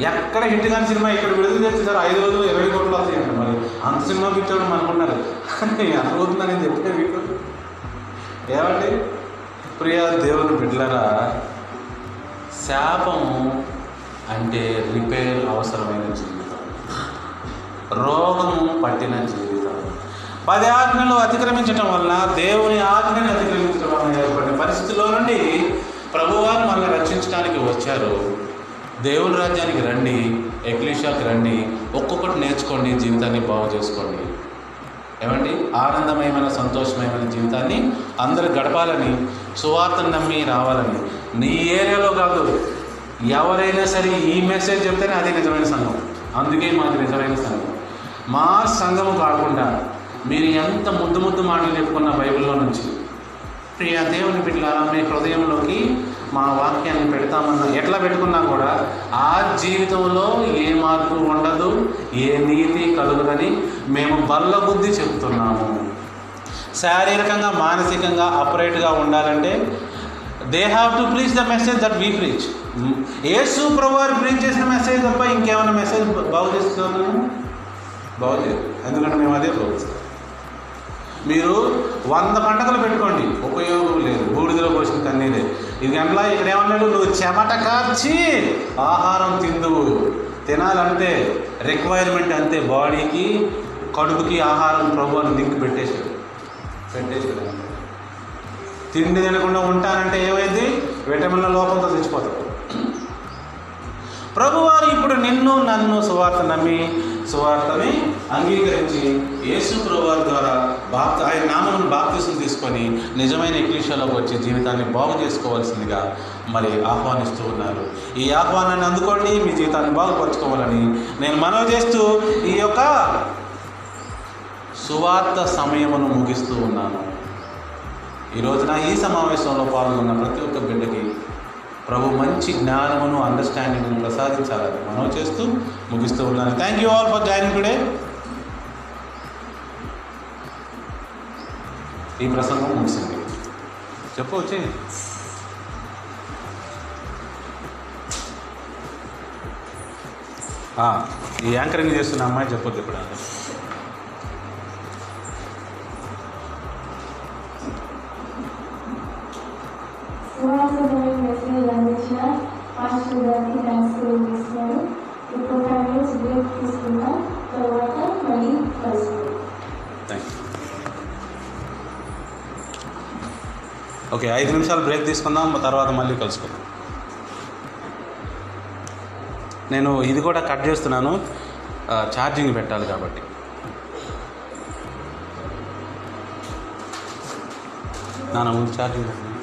ఎక్కడ హిట్ కాని సినిమా ఇక్కడ విడుదల చేసేసారు ఐదు రోజులు ఇరవై కోట్లు వస్తాయంట మరి. అంత సినిమా పిచ్చోళ్ళు అనుకున్నారు అర్థమవుతుందని చెప్తే మీకు. ఏమండి? ప్రియా దేవుని బిడ్డలరా శాపము అంటే రిపేర్ అవసరమైన జీవితం రోగము పట్టిన జీవితం పది ఆజ్ఞలు అతిక్రమించటం వలన దేవుని ఆజ్ఞని అతిక్రమించడం వలన ఏర్పడిన పరిస్థితిలో నుండి ప్రభువారు మనల్ని రక్షించడానికి వచ్చారు. దేవుని రాజ్యానికి రండి ఎక్లీషాకి రండి ఒక్కొక్కటి నేర్చుకోండి జీవితాన్ని బాగు చేసుకోండి. ఏమండి? ఆనందమయమైన సంతోషమయమైన జీవితాన్ని అందరూ గడపాలని సువార్తను నమ్మి రావాలని. నీ ఏరియాలో కాదు ఎవరైనా సరే ఈ మెసేజ్ చెప్తేనే అదే నిజమైన సంఘం. అందుకే మాది నిజమైన సంఘం. మా సంఘము కాకుండా మీరు ఎంత ముద్దు ముద్దు మాటలు చెప్పుకున్న బైబిల్లో నుంచి. ప్రియ దేవుని బిడ్డలారా మీ హృదయంలోకి మా వాక్యాన్ని పెడతామన్న ఎట్లా పెట్టుకున్నా కూడా ఆ జీవితంలో ఏ మార్పు ఉండదు ఏ నీతి కలుగుదని మేము బల్ల బుద్ధి చెప్తున్నాము. శారీరకంగా మానసికంగా అపరేట్గా ఉండాలంటే they have to preach the message that we preach ఏ ప్రభు ప్రీచ్ చేసిన మెసేజ్ తప్ప ఇంకేమైనా మెసేజ్ బాగు చేస్తున్నాను బాగు ఎందుకంటే మేము అదే ప్రోత్సహిస్తాం మీరు వంద పంటలు పెట్టుకోండి. ఉపయోగం లేదు. బూడిదలో పోసిన కన్నీరే ఇది ఎంప్లాయీ ఇక్కడ ఏమన్నాడు? నువ్వు చెమట కార్చి ఆహారం తిందువు. తినాలంటే రిక్వైర్మెంట్ అంతే. బాడీకి కడుపుకి ఆహారం ప్రభు అని లింక్ పెట్టేశాడు పెట్టేశాడు తిండి తినకుండా ఉంటానంటే ఏమైంది? విటమిన్ల లోపంతో తెచ్చిపోతాడు ప్రభువారు ఇప్పుడు నిన్ను నన్ను సువార్త నమ్మి సువార్తని అంగీకరించి యేసు ప్రభువారి ద్వారా బాప్త ఆయన నామం బాప్తిసం తీసుకొని నిజమైన ఎక్లీషాలోకి వచ్చి జీవితాన్ని బాగు చేసుకోవాల్సిందిగా మరి ఆహ్వానిస్తూ ఉన్నారు. ఈ ఆహ్వానాన్ని అందుకోండి మీ జీవితాన్ని బాగుపరచుకోవాలని నేను మనవి చేస్తూ ఈ యొక్క సువార్త సమయమును ముగిస్తూ ఉన్నాను. ఈ రోజున ఈ సమావేశంలో పాల్గొన్న ప్రతి ఒక్క బిడ్డకి ప్రభు మంచి జ్ఞానమును అండర్స్టాండింగ్ను ప్రసాదించాలని మనం చేస్తూ ముగిస్తూ ఉన్నాను. Thank you all for joining today ఈ ప్రసంగం ముగిసింది. చెప్పవచ్చు ఈ యాంకరింగ్ చేస్తున్న అమ్మాయి చెప్పొద్దు ఇప్పుడు. మెసేజ్ అందించిన గారికి థ్యాంక్స్ తెలియజేస్తున్నాను ఇప్పుడు ఫైవ్ మినిట్స్ బ్రేక్ తర్వాత మళ్ళీ కలుసుకుందాం ఓకే ఐదు నిమిషాలు బ్రేక్ తీసుకుందాం తర్వాత మళ్ళీ కలుసుకుందాం. నేను ఇది కూడా కట్ చేస్తున్నాను ఛార్జింగ్ పెట్టాలి కాబట్టి. నాన్న ముందు ఛార్జింగ్ పెట్టాను